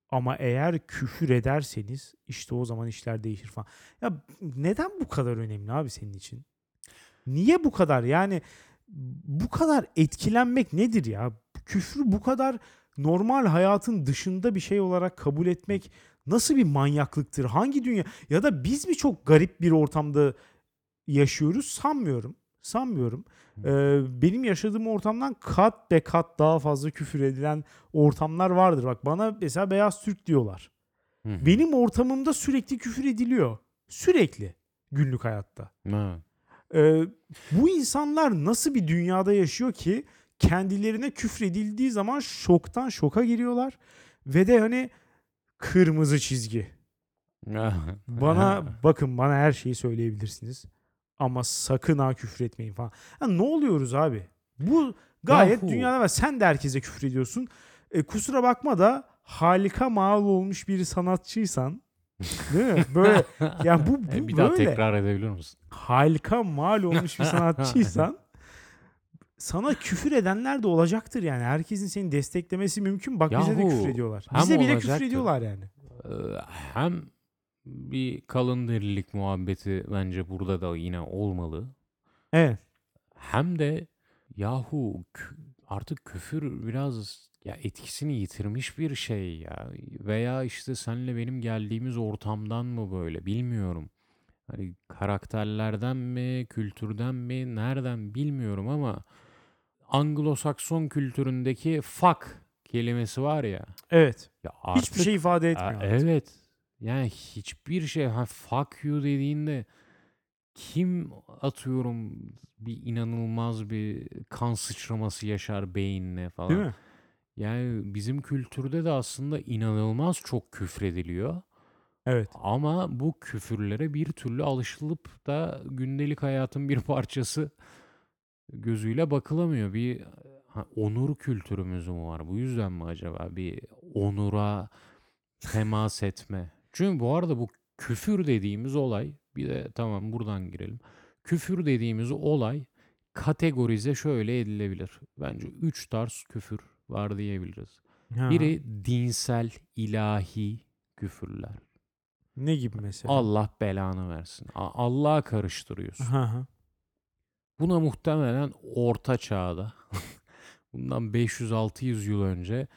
Ama eğer küfür ederseniz işte o zaman işler değişir falan. Ya neden bu kadar önemli abi senin için? Niye bu kadar? Yani bu kadar etkilenmek nedir ya? Küfrü bu kadar normal hayatın dışında bir şey olarak kabul etmek nasıl bir manyaklıktır? Hangi dünya? Ya da biz mi çok garip bir ortamda yaşıyoruz? Sanmıyorum. Sanmıyorum. Ee, benim yaşadığım ortamdan kat be kat daha fazla küfür edilen ortamlar vardır. Bak bana mesela beyaz Türk diyorlar. Hı. Benim ortamımda sürekli küfür ediliyor. Sürekli günlük hayatta. Ha. Ee, bu insanlar nasıl bir dünyada yaşıyor ki kendilerine küfredildiği zaman şoktan şoka giriyorlar ve de hani kırmızı çizgi. <laughs> Bana bakın bana her şeyi söyleyebilirsiniz ama sakın ha küfür etmeyin falan. Ya ne oluyoruz abi? Bu gayet Yahu. dünyada var. Sen de herkese küfür ediyorsun. E, kusura bakma da harika mal olmuş bir sanatçıysan değil mi? Böyle <laughs> ya bu, bu E, bir daha böyle tekrar edebilir misin? harika mal olmuş bir sanatçıysan <laughs> sana küfür edenler de olacaktır yani. Herkesin seni desteklemesi mümkün. Bak bize de Yahu, küfür ediyorlar. Bize bile küfür olacaktır. ediyorlar yani. Ee, hem bir kalın derilik muhabbeti bence burada da yine olmalı. Evet. Hem de yahu artık küfür biraz ya etkisini yitirmiş bir şey ya. Veya işte senle benim geldiğimiz ortamdan mı böyle bilmiyorum. Hani karakterlerden mi, kültürden mi, nereden bilmiyorum ama Anglo-Sakson kültüründeki fuck kelimesi var ya. Evet. Ya Hiçbir artık şey ifade etmiyor. artık. evet. Yani hiçbir şey ha fuck you dediğinde kim atıyorum bir inanılmaz bir kan sıçraması yaşar beynine falan. Değil mi? Yani bizim kültürde de aslında inanılmaz çok küfrediliyor. Evet. Ama bu küfürlere bir türlü alışılıp da gündelik hayatın bir <laughs> parçası gözüyle bakılamıyor. Bir ha, onur kültürümüz mü var? Bu yüzden mi acaba bir onura temas etme? Çünkü bu arada bu küfür dediğimiz olay bir de tamam buradan girelim. Küfür dediğimiz olay kategorize şöyle edilebilir. Bence üç tarz küfür var diyebiliriz. Ha. Biri dinsel, ilahi küfürler. ne gibi mesela? Allah belanı versin. Allah'a karıştırıyorsun. Hı. Buna muhtemelen orta çağda <laughs> bundan 500-600 yıl önce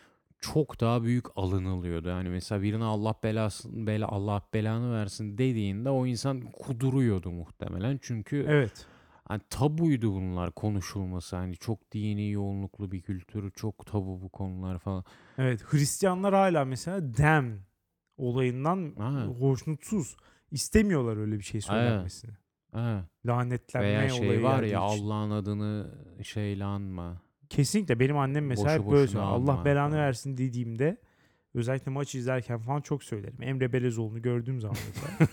çok daha büyük alınılıyordu. Yani mesela birine Allah belasın bela Allah belanı versin dediğinde o insan kuduruyordu muhtemelen. Çünkü Evet. hani tabuydu bunlar konuşulması. Hani çok dini yoğunluklu bir kültür, çok tabu bu konular falan. Evet. Hristiyanlar hala mesela dem olayından Ha. hoşnutsuz. İstemiyorlar öyle bir şey söylenmesini. Ha. Lanetlenme Veya olayı şey var geldiği ya için. Allah'ın adını şeyle anma. Kesinlikle benim annem mesela Boşu hep böyle boşuna söyler. Allah belanı versin dediğimde özellikle maç izlerken falan çok söylerim. Emre Belezoğlu'nu gördüğüm zaman mesela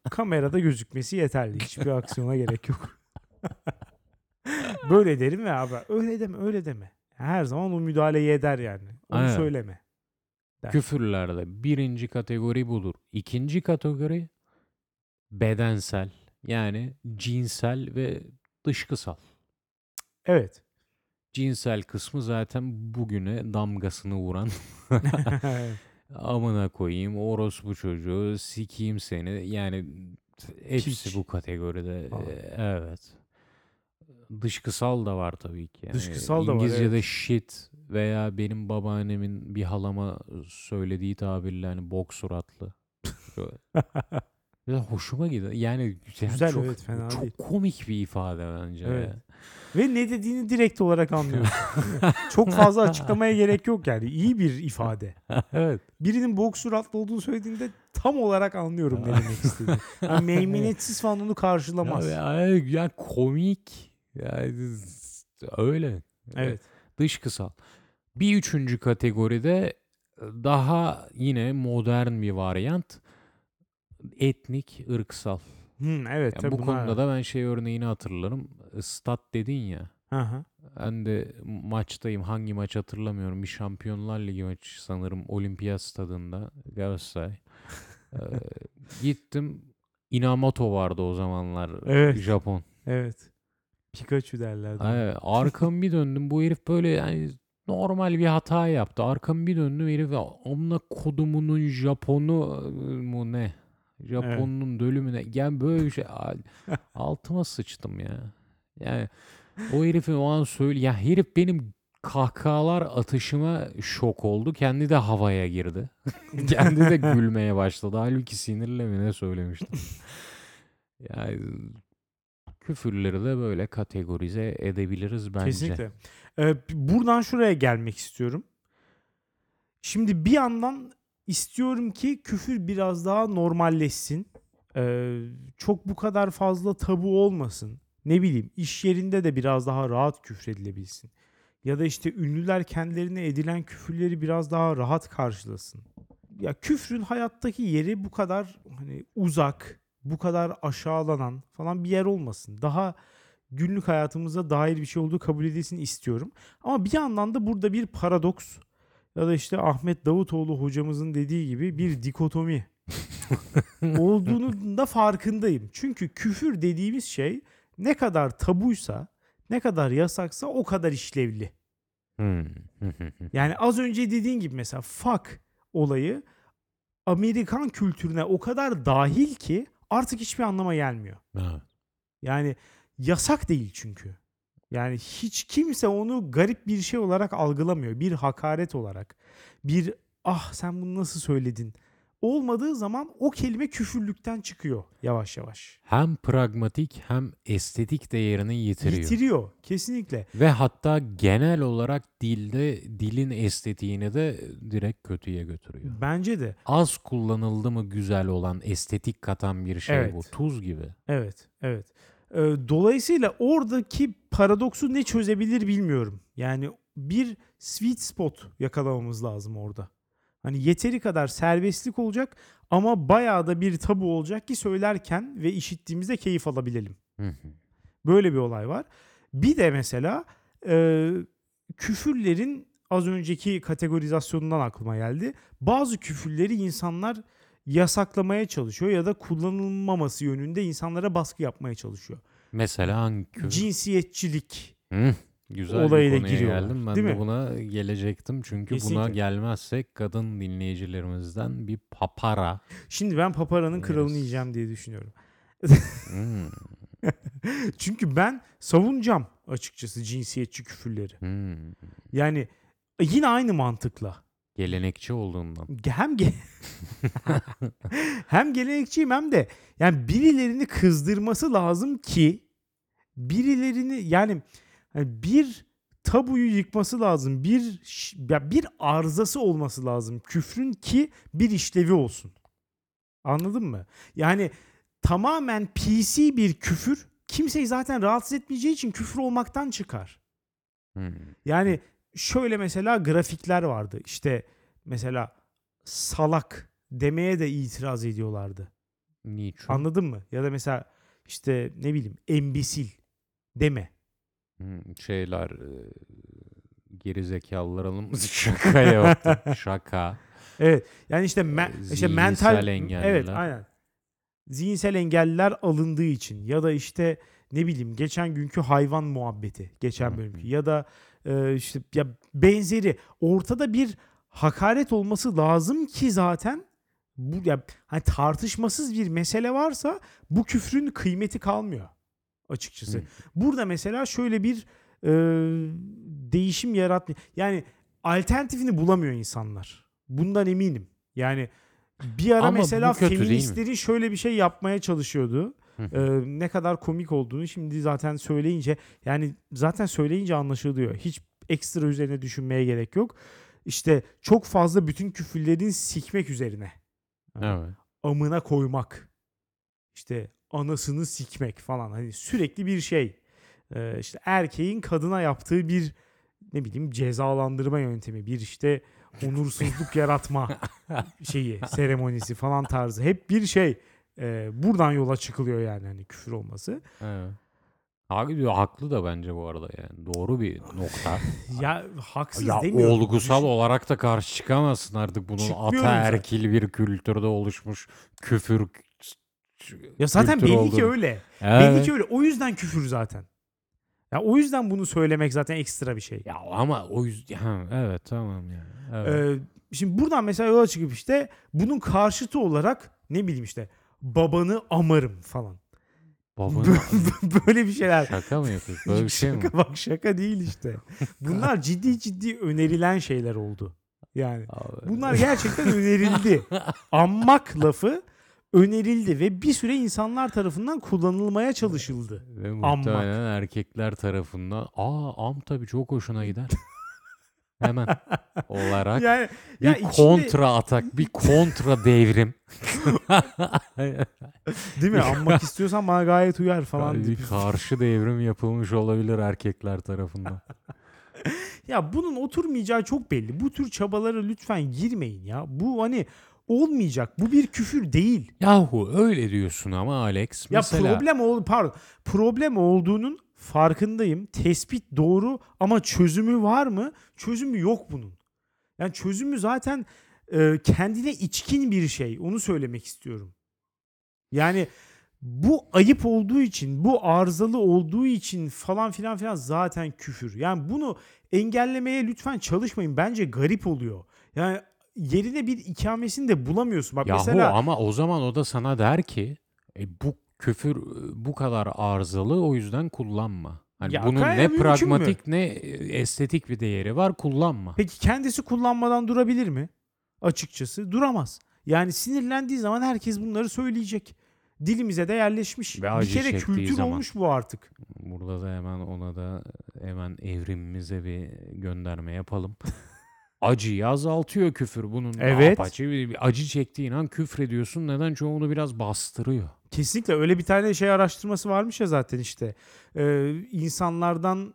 <laughs> kamerada gözükmesi yeterli. Hiçbir aksiyona gerek yok. <laughs> böyle derim ve abi öyle deme öyle deme. Her zaman o müdahaleyi eder yani. Onu Aynen. söyleme. Der. Küfürlerde birinci kategori budur. İkinci kategori bedensel yani cinsel ve dışkısal. Evet. Cinsel kısmı zaten bugüne damgasını vuran amına koyayım orospu çocuğu sikeyim seni yani hepsi Piç. bu kategoride. Ee, evet. Dışkısal da var tabii ki. Yani Dışkısal da var, İngilizce'de evet. shit veya benim babaannemin bir halama söylediği tabirle hani bok suratlı. <laughs> Ya hoşuma gidiyor. Yani, yani Güzel, çok, evet, fena çok değil. komik bir ifade bence. Evet. Ve ne dediğini direkt olarak anlıyorsun. <laughs> Çok fazla açıklamaya gerek yok yani. İyi bir ifade. <laughs> evet. Birinin bok suratlı olduğunu söylediğinde tam olarak anlıyorum ne demek istediğini. Yani meymenetsiz <laughs> falan onu karşılamaz. Ya, ya, ya komik. Yani öyle. Evet. Dış kısal. Bir üçüncü kategoride daha yine modern bir varyant. Etnik, ırksal. Hmm, evet Ya tabii bu konuda da ben şey örneğini hatırlarım. Stat dedin ya. Hı hı. Ben de maçtayım. Hangi maç hatırlamıyorum. Bir Şampiyonlar Ligi maçı sanırım. Olimpiyat stadında. Galatasaray. <laughs> Ee, gittim. Inamoto vardı o zamanlar. Evet. Japon. Evet. Pikachu derlerdi. Ay, arkamı bir döndüm. Bu herif böyle yani normal bir hata yaptı. Arkamı bir döndüm. Herif amına kodumunun Japonu mu ne? Japonunun dölü mü ne? Yani böyle bir şey. Al- <laughs> Altıma sıçtım ya. Yani o herifin o an söyle ya herif benim kahkahalar atışıma şok oldu. Kendi de havaya girdi. <laughs> Kendi de gülmeye başladı. Halbuki sinirle mi ne söylemiştim. <laughs> Yani küfürleri de böyle kategorize edebiliriz bence. Kesinlikle. Ee, buradan şuraya gelmek istiyorum. Şimdi bir yandan istiyorum ki küfür biraz daha normalleşsin. Ee, çok bu kadar fazla tabu olmasın. Ne bileyim iş yerinde de biraz daha rahat küfredilebilsin. Ya da işte ünlüler kendilerine edilen küfürleri biraz daha rahat karşılasın. Ya küfrün hayattaki yeri bu kadar hani uzak, bu kadar aşağılanan falan bir yer olmasın. Daha günlük hayatımıza dair bir şey olduğu kabul edilsin istiyorum. Ama bir yandan da burada bir paradoks ya da işte Ahmet Davutoğlu hocamızın dediği gibi bir dikotomi <laughs> olduğunu da farkındayım. Çünkü küfür dediğimiz şey ne kadar tabuysa, ne kadar yasaksa o kadar işlevli. Hmm. <laughs> Yani az önce dediğin gibi mesela fuck olayı Amerikan kültürüne o kadar dahil ki artık hiçbir anlama gelmiyor. Yani yasak değil çünkü. Yani hiç kimse onu garip bir şey olarak algılamıyor. Bir hakaret olarak. Bir ah sen bunu nasıl söyledin olmadığı zaman o kelime küfürlükten çıkıyor yavaş yavaş. Hem pragmatik hem estetik değerini yitiriyor. Yitiriyor kesinlikle. Ve hatta genel olarak dilde dilin estetiğini de direkt kötüye götürüyor. Bence de. Az kullanıldı mı güzel olan estetik katan bir şey Evet. bu. Tuz gibi. Evet, evet. Ee, dolayısıyla oradaki paradoksu ne çözebilir bilmiyorum. Yani bir sweet spot yakalamamız lazım orada. Hani yeteri kadar serbestlik olacak ama bayağı da bir tabu olacak ki söylerken ve işittiğimizde keyif alabilelim. Hı hı. Böyle bir olay var. Bir de mesela e, küfürlerin az önceki kategorizasyonundan aklıma geldi. Bazı küfürleri insanlar yasaklamaya çalışıyor ya da kullanılmaması yönünde insanlara baskı yapmaya çalışıyor. Mesela hangi küfür? Cinsiyetçilik. Hı, Güzel olayına bir konuya giriyorlar, geldim. Ben değil de mi? buna gelecektim. Çünkü buna Kesinlikle. gelmezsek kadın dinleyicilerimizden bir papara. Şimdi ben paparanın kralını Yes. yiyeceğim diye düşünüyorum. Hmm, <laughs> Çünkü ben savunacağım açıkçası cinsiyetçi küfürleri. hmm. Yani yine aynı mantıkla. Gelenekçi olduğundan. hem ge- <laughs> hem gelenekçiyim hem de yani birilerini kızdırması lazım ki birilerini yani hani bir tabuyu yıkması lazım. Bir ya bir arızası olması lazım küfrün ki bir işlevi olsun. Anladın mı? Yani tamamen PC bir küfür kimseyi zaten rahatsız etmeyeceği için küfür olmaktan çıkar. Hmm. Yani şöyle mesela grafikler vardı. İşte mesela salak demeye de itiraz ediyorlardı. Niçin? Anladın mı? Ya da mesela işte ne bileyim embisil deme. Hmm, şeyler e, geri zekalıların <laughs> şaka yaptı. şaka. Evet. Yani işte me- işte mental engelliler. Evet, aynen. Zihinsel engelliler alındığı için ya da işte ne bileyim geçen günkü hayvan muhabbeti geçen bölümkü ya da e, işte ya benzeri ortada bir hakaret olması lazım ki zaten bu ya hani tartışmasız bir mesele varsa bu küfrün kıymeti kalmıyor açıkçası. Hı. Burada mesela şöyle bir e, değişim yaratmıyor. Yani alternatifini bulamıyor insanlar. Bundan eminim. Yani bir ara Ama mesela kötü feministlerin şöyle bir şey yapmaya çalışıyordu. Ee, ne kadar komik olduğunu şimdi zaten söyleyince yani zaten söyleyince anlaşılıyor. Hiç ekstra üzerine düşünmeye gerek yok. İşte çok fazla bütün küfürlerin sikmek üzerine. Evet. amına koymak. İşte anasını sikmek falan. Hani sürekli bir şey. Ee, işte erkeğin kadına yaptığı bir ne bileyim cezalandırma yöntemi. Bir işte onursuzluk yaratma <laughs> şeyi, seremonisi falan tarzı. Hep bir şey. Ee, buradan yola çıkılıyor yani hani küfür olması. Evet. Haklı, haklı da bence bu arada yani. Doğru bir nokta. <laughs> Ya haksız ya demiyorum. olgusal Düşün- olarak da karşı çıkamazsın artık bunun Çıkmıyorum ataerkil bir kültürde oluşmuş küfür Ya zaten belli ki olduğunu. öyle. Evet. Belli ki öyle. O yüzden küfür zaten. Ya o yüzden bunu söylemek zaten ekstra bir şey. Ya ama o yüzden ha, evet tamam ya. Evet. Ee, şimdi buradan mesela yola çıkıp işte bunun karşıtı olarak ne bileyim işte babanı amarım falan. Babanı <laughs> Böyle bir şeyler. şaka mı yapıyorsun? Böyle bir şey mi? Şaka bak şaka değil işte. <laughs> Bunlar ciddi ciddi önerilen şeyler oldu. Yani Abi. bunlar gerçekten önerildi. <laughs> Ammak lafı önerildi ve bir süre insanlar tarafından kullanılmaya çalışıldı. Ve Ammak. muhtemelen erkekler tarafından aa am tabii çok hoşuna gider. <laughs> Hemen olarak Yani bir ya içinde- kontra atak, bir <laughs> kontra devrim. değil mi? <laughs> Ammak istiyorsan bana gayet uyar falan. bir karşı devrim yapılmış olabilir erkekler tarafından. Ya bunun oturmayacağı çok belli. Bu tür çabalara lütfen girmeyin ya. Bu hani olmayacak. Bu bir küfür değil. Yahu öyle diyorsun ama Alex. Ya Mesela problem ol pardon. Problem olduğunun farkındayım. Tespit doğru ama çözümü var mı? Çözümü yok bunun. Yani çözümü zaten e, kendine içkin bir şey. Onu söylemek istiyorum. Yani bu ayıp olduğu için, bu arızalı olduğu için falan filan filan zaten küfür. Yani bunu engellemeye lütfen çalışmayın. Bence garip oluyor. Yani yerine bir ikamesini de bulamıyorsun. Bak Yahu mesela ama o zaman o da sana der ki e, bu küfür bu kadar arızalı o yüzden kullanma. Hani Ya bunun ne pragmatik ne e, estetik bir değeri var kullanma. Peki kendisi kullanmadan durabilir mi? Açıkçası duramaz. Yani sinirlendiği zaman herkes bunları söyleyecek. Dilimize de yerleşmiş. Ve bir kere kültür zaman. olmuş bu artık. Burada da hemen ona da hemen evrimimize bir gönderme yapalım. <laughs> Acıyı azaltıyor küfür bunun. Evet. Acı, bir acı çektiğin an küfrediyorsun. Neden? Onu biraz bastırıyor. Kesinlikle öyle bir tane şey araştırması varmış ya zaten işte. Ee, insanlardan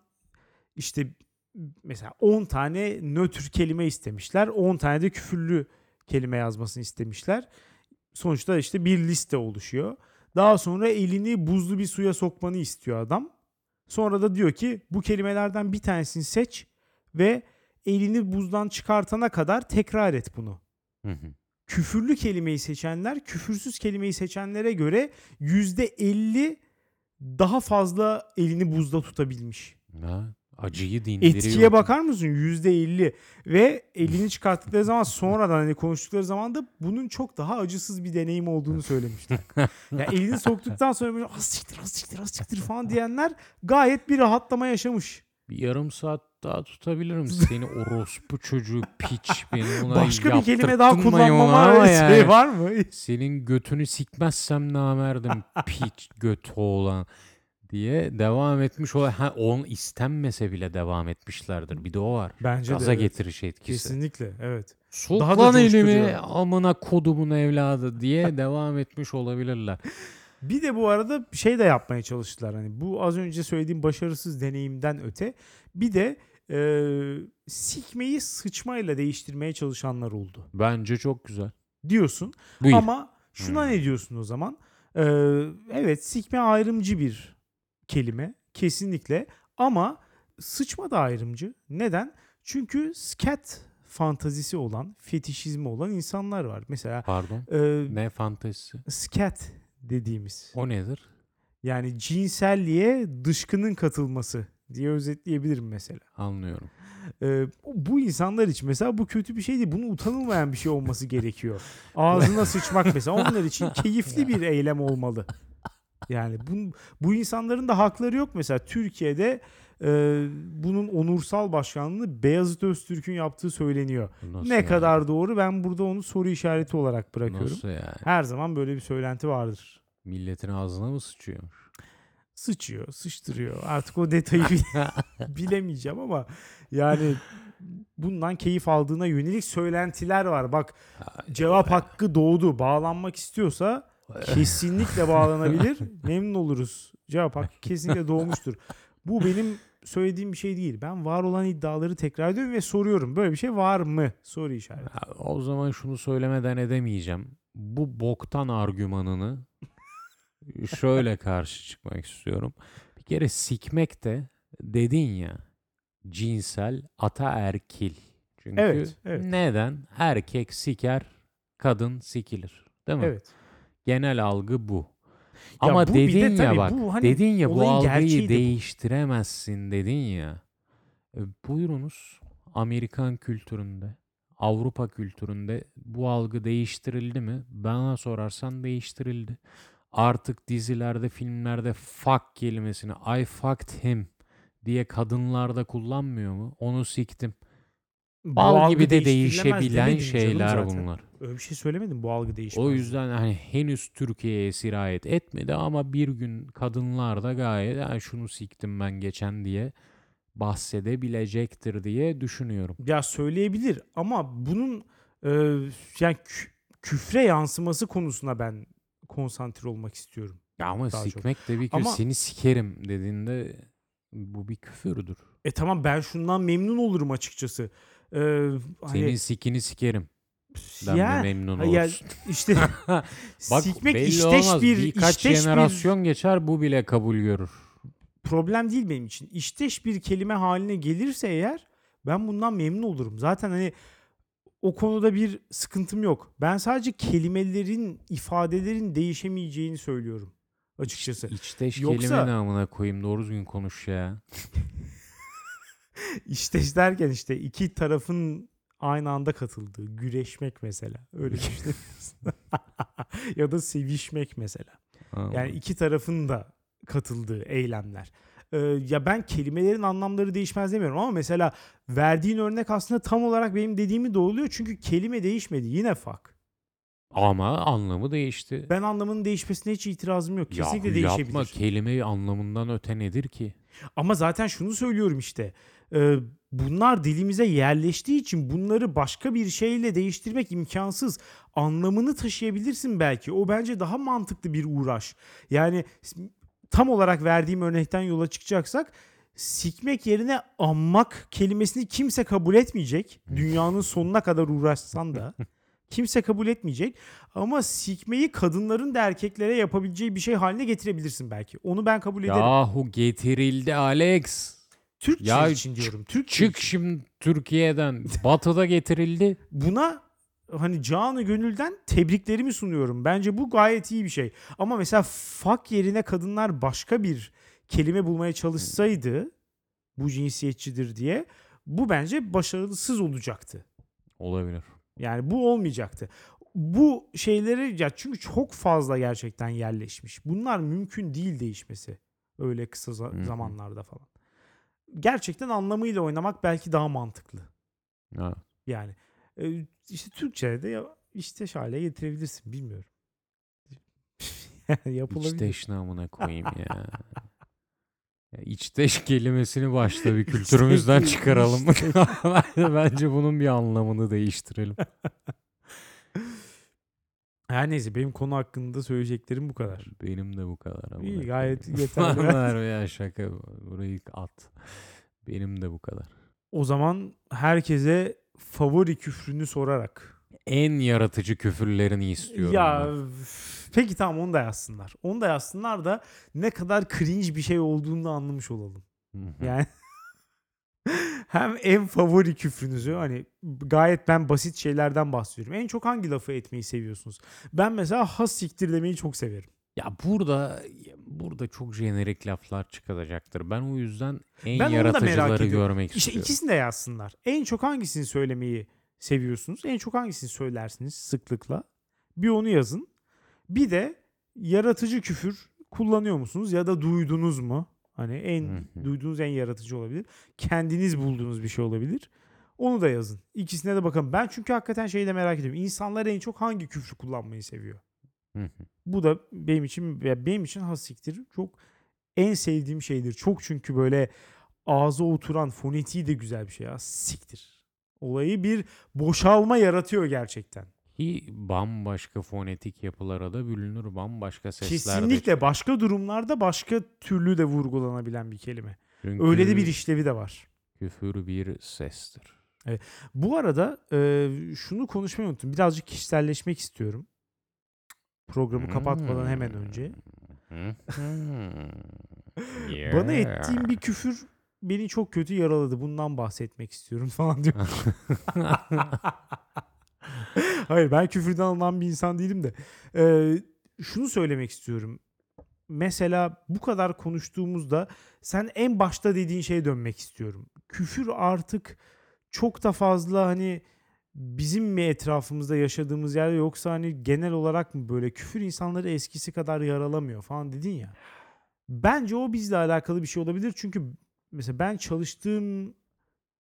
işte mesela 10 tane nötr kelime istemişler. 10 tane de küfürlü kelime yazmasını istemişler. Sonuçta işte bir liste oluşuyor. Daha sonra elini buzlu bir suya sokmanı istiyor adam. Sonra da diyor ki bu kelimelerden bir tanesini seç ve elini buzdan çıkartana kadar tekrar et bunu Hı hı. küfürlü kelimeyi seçenler küfürsüz kelimeyi seçenlere göre %50 daha fazla elini buzda tutabilmiş. Ha, acıyı dindiriyor. Etkiye bakar mısın? %50 ve elini çıkarttıkları zaman sonradan hani konuştukları zaman da bunun çok daha acısız bir deneyim olduğunu söylemişler. <laughs> ya elini soktuktan sonra böyle az siktir az siktir az siktir falan diyenler gayet bir rahatlama yaşamış. Bir yarım saat daha tutabilirim <laughs> seni orospu çocuğu piç beni ona Başka bir kelime daha da kullanmama <laughs> şey yani. var mı? <laughs> Senin götünü sikmezsem namerdim piç göt oğlan diye devam etmiş o ha on istenmese bile devam etmişlerdir. Bir de o var. Bence Gaza de evet. getiriş etkisi. Kesinlikle evet. Sok Daha da lan elimi coşturuyor. amına kodumun evladı diye devam etmiş olabilirler. Bir de bu arada şey de yapmaya çalıştılar. Hani bu az önce söylediğim başarısız deneyimden öte bir de e, sikmeyi sıçmayla değiştirmeye çalışanlar oldu. Bence çok güzel. Diyorsun Buyur. ama şuna Hmm. ne diyorsun o zaman? E, evet sikme ayrımcı bir kelime kesinlikle ama sıçma da ayrımcı. Neden? Çünkü scat fantazisi olan, fetişizmi olan insanlar var. Mesela Pardon. e, Ne fantezisi? scat dediğimiz O nedir? Yani cinselliğe dışkının katılması diye özetleyebilirim mesela. Anlıyorum. Ee, bu insanlar için mesela bu kötü bir şey değil. Bunun utanılmayan bir şey olması gerekiyor. Ağzına <laughs> sıçmak mesela onlar için keyifli bir eylem olmalı. Yani bu, bu insanların da hakları yok. Mesela Türkiye'de e, bunun onursal başkanlığını Beyazıt Öztürk'ün yaptığı söyleniyor. Nasıl ne yani? kadar doğru ben burada onu soru işareti olarak bırakıyorum. Nasıl yani? Her zaman böyle bir söylenti vardır. Milletin ağzına mı sıçıyor? Sıçıyor, sıçtırıyor. Artık o detayı bile- <laughs> bilemeyeceğim ama yani bundan keyif aldığına yönelik söylentiler var. Bak cevap hakkı doğdu. Bağlanmak istiyorsa <laughs> kesinlikle bağlanabilir. Memnun oluruz. Cevap hakkı <laughs> kesinlikle doğmuştur. Bu benim söylediğim bir şey değil. Ben var olan iddiaları tekrar ediyorum ve soruyorum. Böyle bir şey var mı? Soru işareti. O zaman şunu söylemeden edemeyeceğim. Bu boktan argümanını şöyle karşı çıkmak istiyorum. Bir kere sikmek de dedin ya cinsel ataerkil. Çünkü Evet, evet. neden? Erkek siker, kadın sikilir. Değil mi? Evet. Genel algı bu. Ama bu bir de dedin ya bak, bu hani dedin ya bu algıyı gerçeği de bu. değiştiremezsin dedin ya. E, buyurunuz Amerikan kültüründe, Avrupa kültüründe bu algı değiştirildi mi? Bana sorarsan değiştirildi. Artık dizilerde, filmlerde fuck kelimesini I fucked him diye kadınlarda kullanmıyor mu? Onu siktim. Bu Bal gibi de değişebilen şeyler bunlar. Öyle bir şey söylemedim bu algı değişmez. O yüzden hani henüz Türkiye'ye sirayet etmedi ama bir gün kadınlar da gayet "Ha, şunu siktim ben geçen diye bahsedebilecektir diye düşünüyorum. Ya söyleyebilir ama bunun e, yani kü- küfre yansıması konusuna ben konsantre olmak istiyorum. Ya ama Daha çok. sikmek de bir küfür. Ama- Seni sikerim dediğinde bu bir küfürdür. E tamam ben şundan memnun olurum açıkçası. E, hani, Senin sikini sikerim. Ben ya, memnun ya olursun. <laughs> işte <laughs> Bak sikmek işteş olmaz. bir Birkaç işteş bir jenerasyon geçer bu bile kabul görür. problem değil benim için. İşteş bir kelime haline gelirse eğer ben bundan memnun olurum. Zaten hani o konuda bir sıkıntım yok. Ben sadece kelimelerin, ifadelerin değişemeyeceğini söylüyorum açıkçası. İçteş Yoksa- kelime namına koyayım doğru düzgün konuş ya. <laughs> İşteş derken işte iki tarafın aynı anda katıldığı, güreşmek mesela. Öyle düşünebilirsin. <laughs> ya da sevişmek mesela. Yani iki tarafın da katıldığı eylemler. Ee, ya ben kelimelerin anlamları değişmez demiyorum ama mesela verdiğin örnek aslında tam olarak benim dediğimi doğruluyor. Çünkü kelime değişmedi. Yine fuck. Ama anlamı değişti. Ben anlamının değişmesine hiç itirazım yok. Kesinlikle Yahu değişebilir. Yapma kelime anlamından öte nedir ki? Ama zaten şunu söylüyorum işte. Ee, bunlar dilimize yerleştiği için bunları başka bir şeyle değiştirmek imkansız. Anlamını taşıyabilirsin belki. O bence daha mantıklı bir uğraş. Yani tam olarak verdiğim örnekten yola çıkacaksak sikmek yerine anmak kelimesini kimse kabul etmeyecek. Dünyanın sonuna kadar uğraşsan da <laughs> kimse kabul etmeyecek. Ama sikmeyi kadınların da erkeklere yapabileceği bir şey haline getirebilirsin belki. Onu ben kabul ederim. Yahu getirildi Alex. Türkçe Ya için diyorum. Türkçe Çık için. şimdi Türkiye'den. Batı'da getirildi. Buna hani canı gönülden tebriklerimi sunuyorum. Bence bu gayet iyi bir şey. Ama mesela fuck yerine kadınlar başka bir kelime bulmaya çalışsaydı bu cinsiyetçidir diye bu bence başarısız olacaktı. Olabilir. Yani bu olmayacaktı. Bu şeyleri ya çünkü çok fazla gerçekten yerleşmiş. Bunlar mümkün değil değişmesi. Öyle kısa za- zamanlarda falan. Gerçekten anlamıyla oynamak belki daha mantıklı. Ha. Yani e, işte Türkçe'de de ya işte hale getirebilirsin bilmiyorum. <laughs> Yapılabilir. İçteş namına koyayım ya. <laughs> Ya İçteş kelimesini başta bir kültürümüzden çıkaralım. <laughs> Bence bunun bir anlamını değiştirelim. Her neyse benim konu hakkında söyleyeceklerim bu kadar. Benim de bu kadar. amına İyi gayet yeterli. Var ya şaka. Burayı at. Benim de bu kadar. o zaman herkese favori küfrünü sorarak. En yaratıcı küfürlerini istiyorum. Ya ben. peki tamam onu da yazsınlar. Onu da yazsınlar da ne kadar cringe bir şey olduğunu anlamış olalım. Yani <laughs> hem en favori küfrünüzü hani gayet ben basit şeylerden bahsediyorum. En çok hangi lafı etmeyi seviyorsunuz? Ben mesela has siktir demeyi çok severim. Ya burada burada çok jenerik laflar çıkacaktır. Ben o yüzden en Ben yaratıcıları görmek İşte istiyorum. ikisini de yazsınlar. En çok hangisini söylemeyi seviyorsunuz? En çok hangisini söylersiniz sıklıkla? Bir onu yazın. Bir de yaratıcı küfür kullanıyor musunuz ya da duydunuz mu? Hani en duyduğunuz en yaratıcı olabilir. Kendiniz bulduğunuz bir şey olabilir. Onu da yazın. İkisine de bakın. Ben çünkü hakikaten şeyi de merak ediyorum. İnsanlar en çok hangi küfrü kullanmayı seviyor? Hı hı. Bu da benim için benim için hasiktir. Çok en sevdiğim şeydir. Çok çünkü böyle ağza oturan fonetiği de güzel bir şey ya. Siktir. Olayı bir boşalma yaratıyor gerçekten. Ki bambaşka fonetik yapılara da bürünür. Bambaşka sesler Kesinlikle başka durumlarda başka türlü de vurgulanabilen bir kelime. Çünkü Öyle de bir işlevi de var. küfür bir sestir. Bu arada e, şunu konuşmayı unuttum. Birazcık kişiselleşmek istiyorum. Programı kapatmadan hemen önce. Hı hı. <laughs> <laughs> Bana Yeah. ettiğim bir küfür beni çok kötü yaraladı. Bundan bahsetmek istiyorum <laughs> falan diyor. Hayır ben küfürden alınan bir insan değilim de. Ee, şunu söylemek istiyorum. Mesela bu kadar konuştuğumuzda sen en başta dediğin şeye dönmek istiyorum. Küfür artık çok da fazla hani bizim mi etrafımızda yaşadığımız yerde yoksa hani genel olarak mı böyle küfür insanları eskisi kadar yaralamıyor falan dedin ya. Bence o bizle alakalı bir şey olabilir. Çünkü mesela ben çalıştığım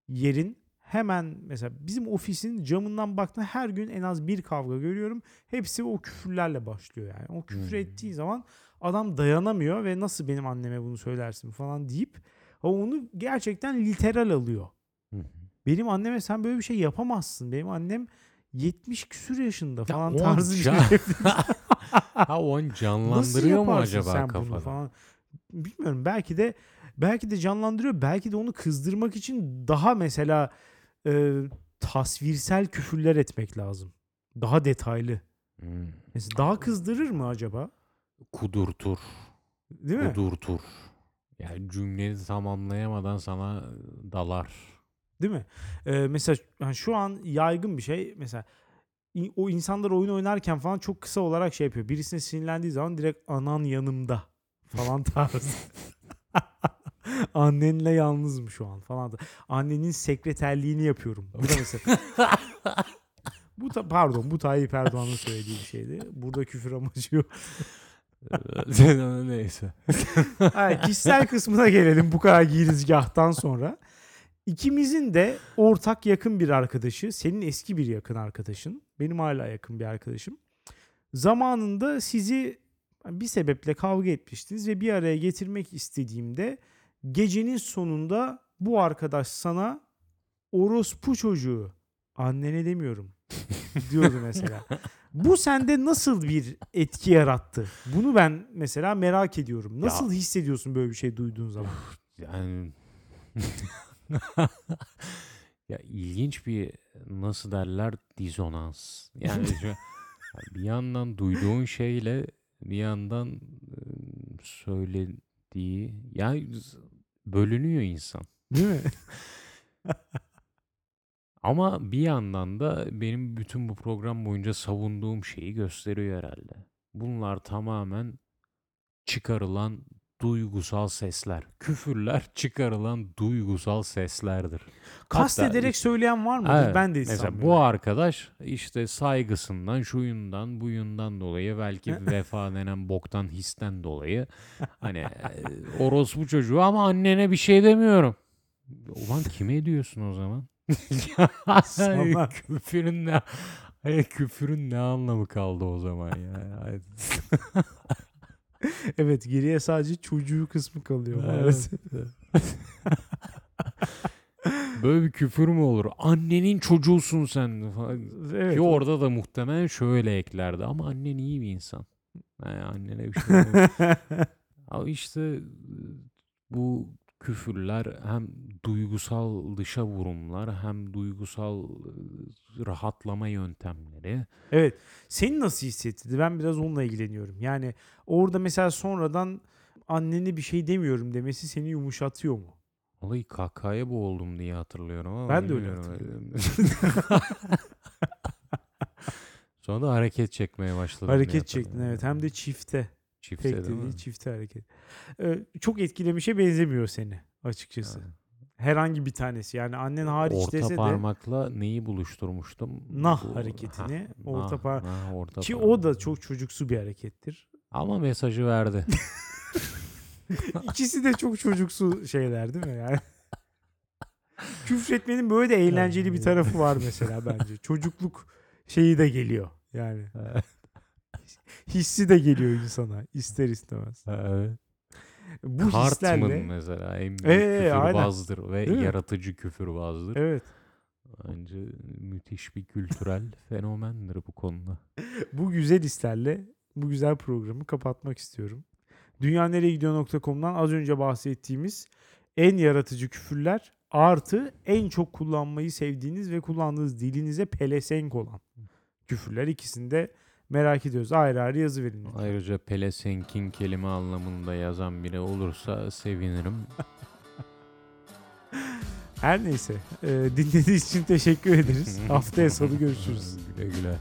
yerin hemen mesela bizim ofisin camından baktığımda her gün en az bir kavga görüyorum. Hepsi o küfürlerle başlıyor yani. O küfür Hmm. ettiği zaman adam dayanamıyor ve nasıl benim anneme bunu söylersin falan deyip o onu gerçekten literal alıyor. Benim anneme sen böyle bir şey yapamazsın. Benim annem 70 küsür yaşında Ya falan o tarzı bir şey. can- <laughs> ha o an canlandırıyor mu acaba sen bunu kafada? falan? Bilmiyorum. Belki de belki de canlandırıyor. Belki de onu kızdırmak için daha mesela e, tasvirsel küfürler etmek lazım. Daha detaylı. Hmm. Mesela daha kızdırır mı acaba? Kudurtur. Değil mi? Kudurtur. Yani cümleyi tamamlayamadan sana dalar. Değil mi? Ee, mesela yani şu an yaygın bir şey. Mesela o insanlar oyun oynarken falan çok kısa olarak şey yapıyor. Birisine sinirlendiği zaman direkt anan yanımda falan <laughs> tarzı. Annenle yalnızım şu an falan. da. Annenin sekreterliğini yapıyorum. Bu da mesela. <laughs> bu da pardon bu Tayyip Erdoğan'ın söylediği bir şeydi. Burada küfür amacı yok. <laughs> Neyse. Hayır, kişisel kısmına gelelim bu kadar girizgahtan sonra. İkimizin de ortak yakın bir arkadaşı, senin eski bir yakın arkadaşın, benim hala yakın bir arkadaşım. Zamanında sizi bir sebeple kavga etmiştiniz ve bir araya getirmek istediğimde gecenin sonunda bu arkadaş sana orospu çocuğu annene demiyorum <laughs> diyordu mesela. Bu sende nasıl bir etki yarattı? Bunu ben mesela merak ediyorum. Nasıl hissediyorsun böyle bir şey duyduğun zaman? Yani <laughs> <laughs> ya ilginç bir nasıl derler dizonans. Yani şu, <laughs> bir yandan duyduğun şeyle bir yandan söylediği yani bölünüyor insan. Değil mi? <laughs> Ama bir yandan da benim bütün bu program boyunca savunduğum şeyi gösteriyor herhalde. Bunlar tamamen çıkarılan duygusal sesler. Küfürler çıkarılan duygusal seslerdir. Kastederek söyleyen var mıdır? Evet, Ben de Mesela bu arkadaş işte saygısından, şuyundan, buyundan dolayı belki <laughs> vefa denen boktan histen dolayı hani e, orospu çocuğu ama annene bir şey demiyorum. Ulan kime diyorsun o zaman? <laughs> Sana. küfürün ne küfürün ne anlamı kaldı o zaman ya? <laughs> <laughs> Evet geriye sadece çocuğu kısmı kalıyor Evet. <laughs> Böyle bir küfür mü olur? Annenin çocuğusun sen. Evet. Ki orada da muhtemelen şöyle eklerdi ama annen iyi bir insan. Yani annene bir şey. <laughs> Ama işte bu küfürler hem duygusal dışa vurumlar hem duygusal rahatlama yöntemleri. Evet. Seni nasıl hissettirdi? Ben biraz onunla ilgileniyorum. Yani orada mesela sonradan annene bir şey demiyorum demesi seni yumuşatıyor mu? Vallahi kakaya boğuldum diye hatırlıyorum ama Ben de öyle bilmiyorum. <laughs> Sonra da hareket çekmeye başladım. Hareket çektin hatırlıyorum. evet. Hem de çifte. çifte Tek değil dediği çifte hareket. Ee, çok etkilemişe benzemiyor seni açıkçası. Ha. Herhangi bir tanesi. Yani annen hariç Orta dese de parmakla neyi buluşturmuştum? Nah Bu- hareketini, Ha, orta nah, par- nah, orta ki parmak. o da çok çocuksu bir harekettir. Ama mesajı verdi. <laughs> İkisi de çok çocuksu şeyler değil mi yani? <laughs> Küfretmenin böyle de eğlenceli bir tarafı var mesela bence. Çocukluk şeyi de geliyor yani. hissi de geliyor insana ister istemez. Evet. Bu Cartman hislerle mesela en büyük Ee, aynen. küfürbazdır ve Değil mi? yaratıcı küfürbazdır. evet Bence müthiş bir kültürel <laughs> fenomendir bu konuda. bu güzel hislerle bu güzel programı kapatmak istiyorum. Dünyanereyegidiyor.com'dan az önce bahsettiğimiz en yaratıcı küfürler artı en çok kullanmayı sevdiğiniz ve kullandığınız dilinize pelesenk olan küfürler ikisini de merak ediyoruz. Ayrı ayrı yazı verin. lütfen. Ayrıca pelesenkin kelime anlamında yazan biri olursa sevinirim. <laughs> Her neyse e, dinlediğiniz için teşekkür ederiz. <laughs> Haftaya salı görüşürüz. Güle güle.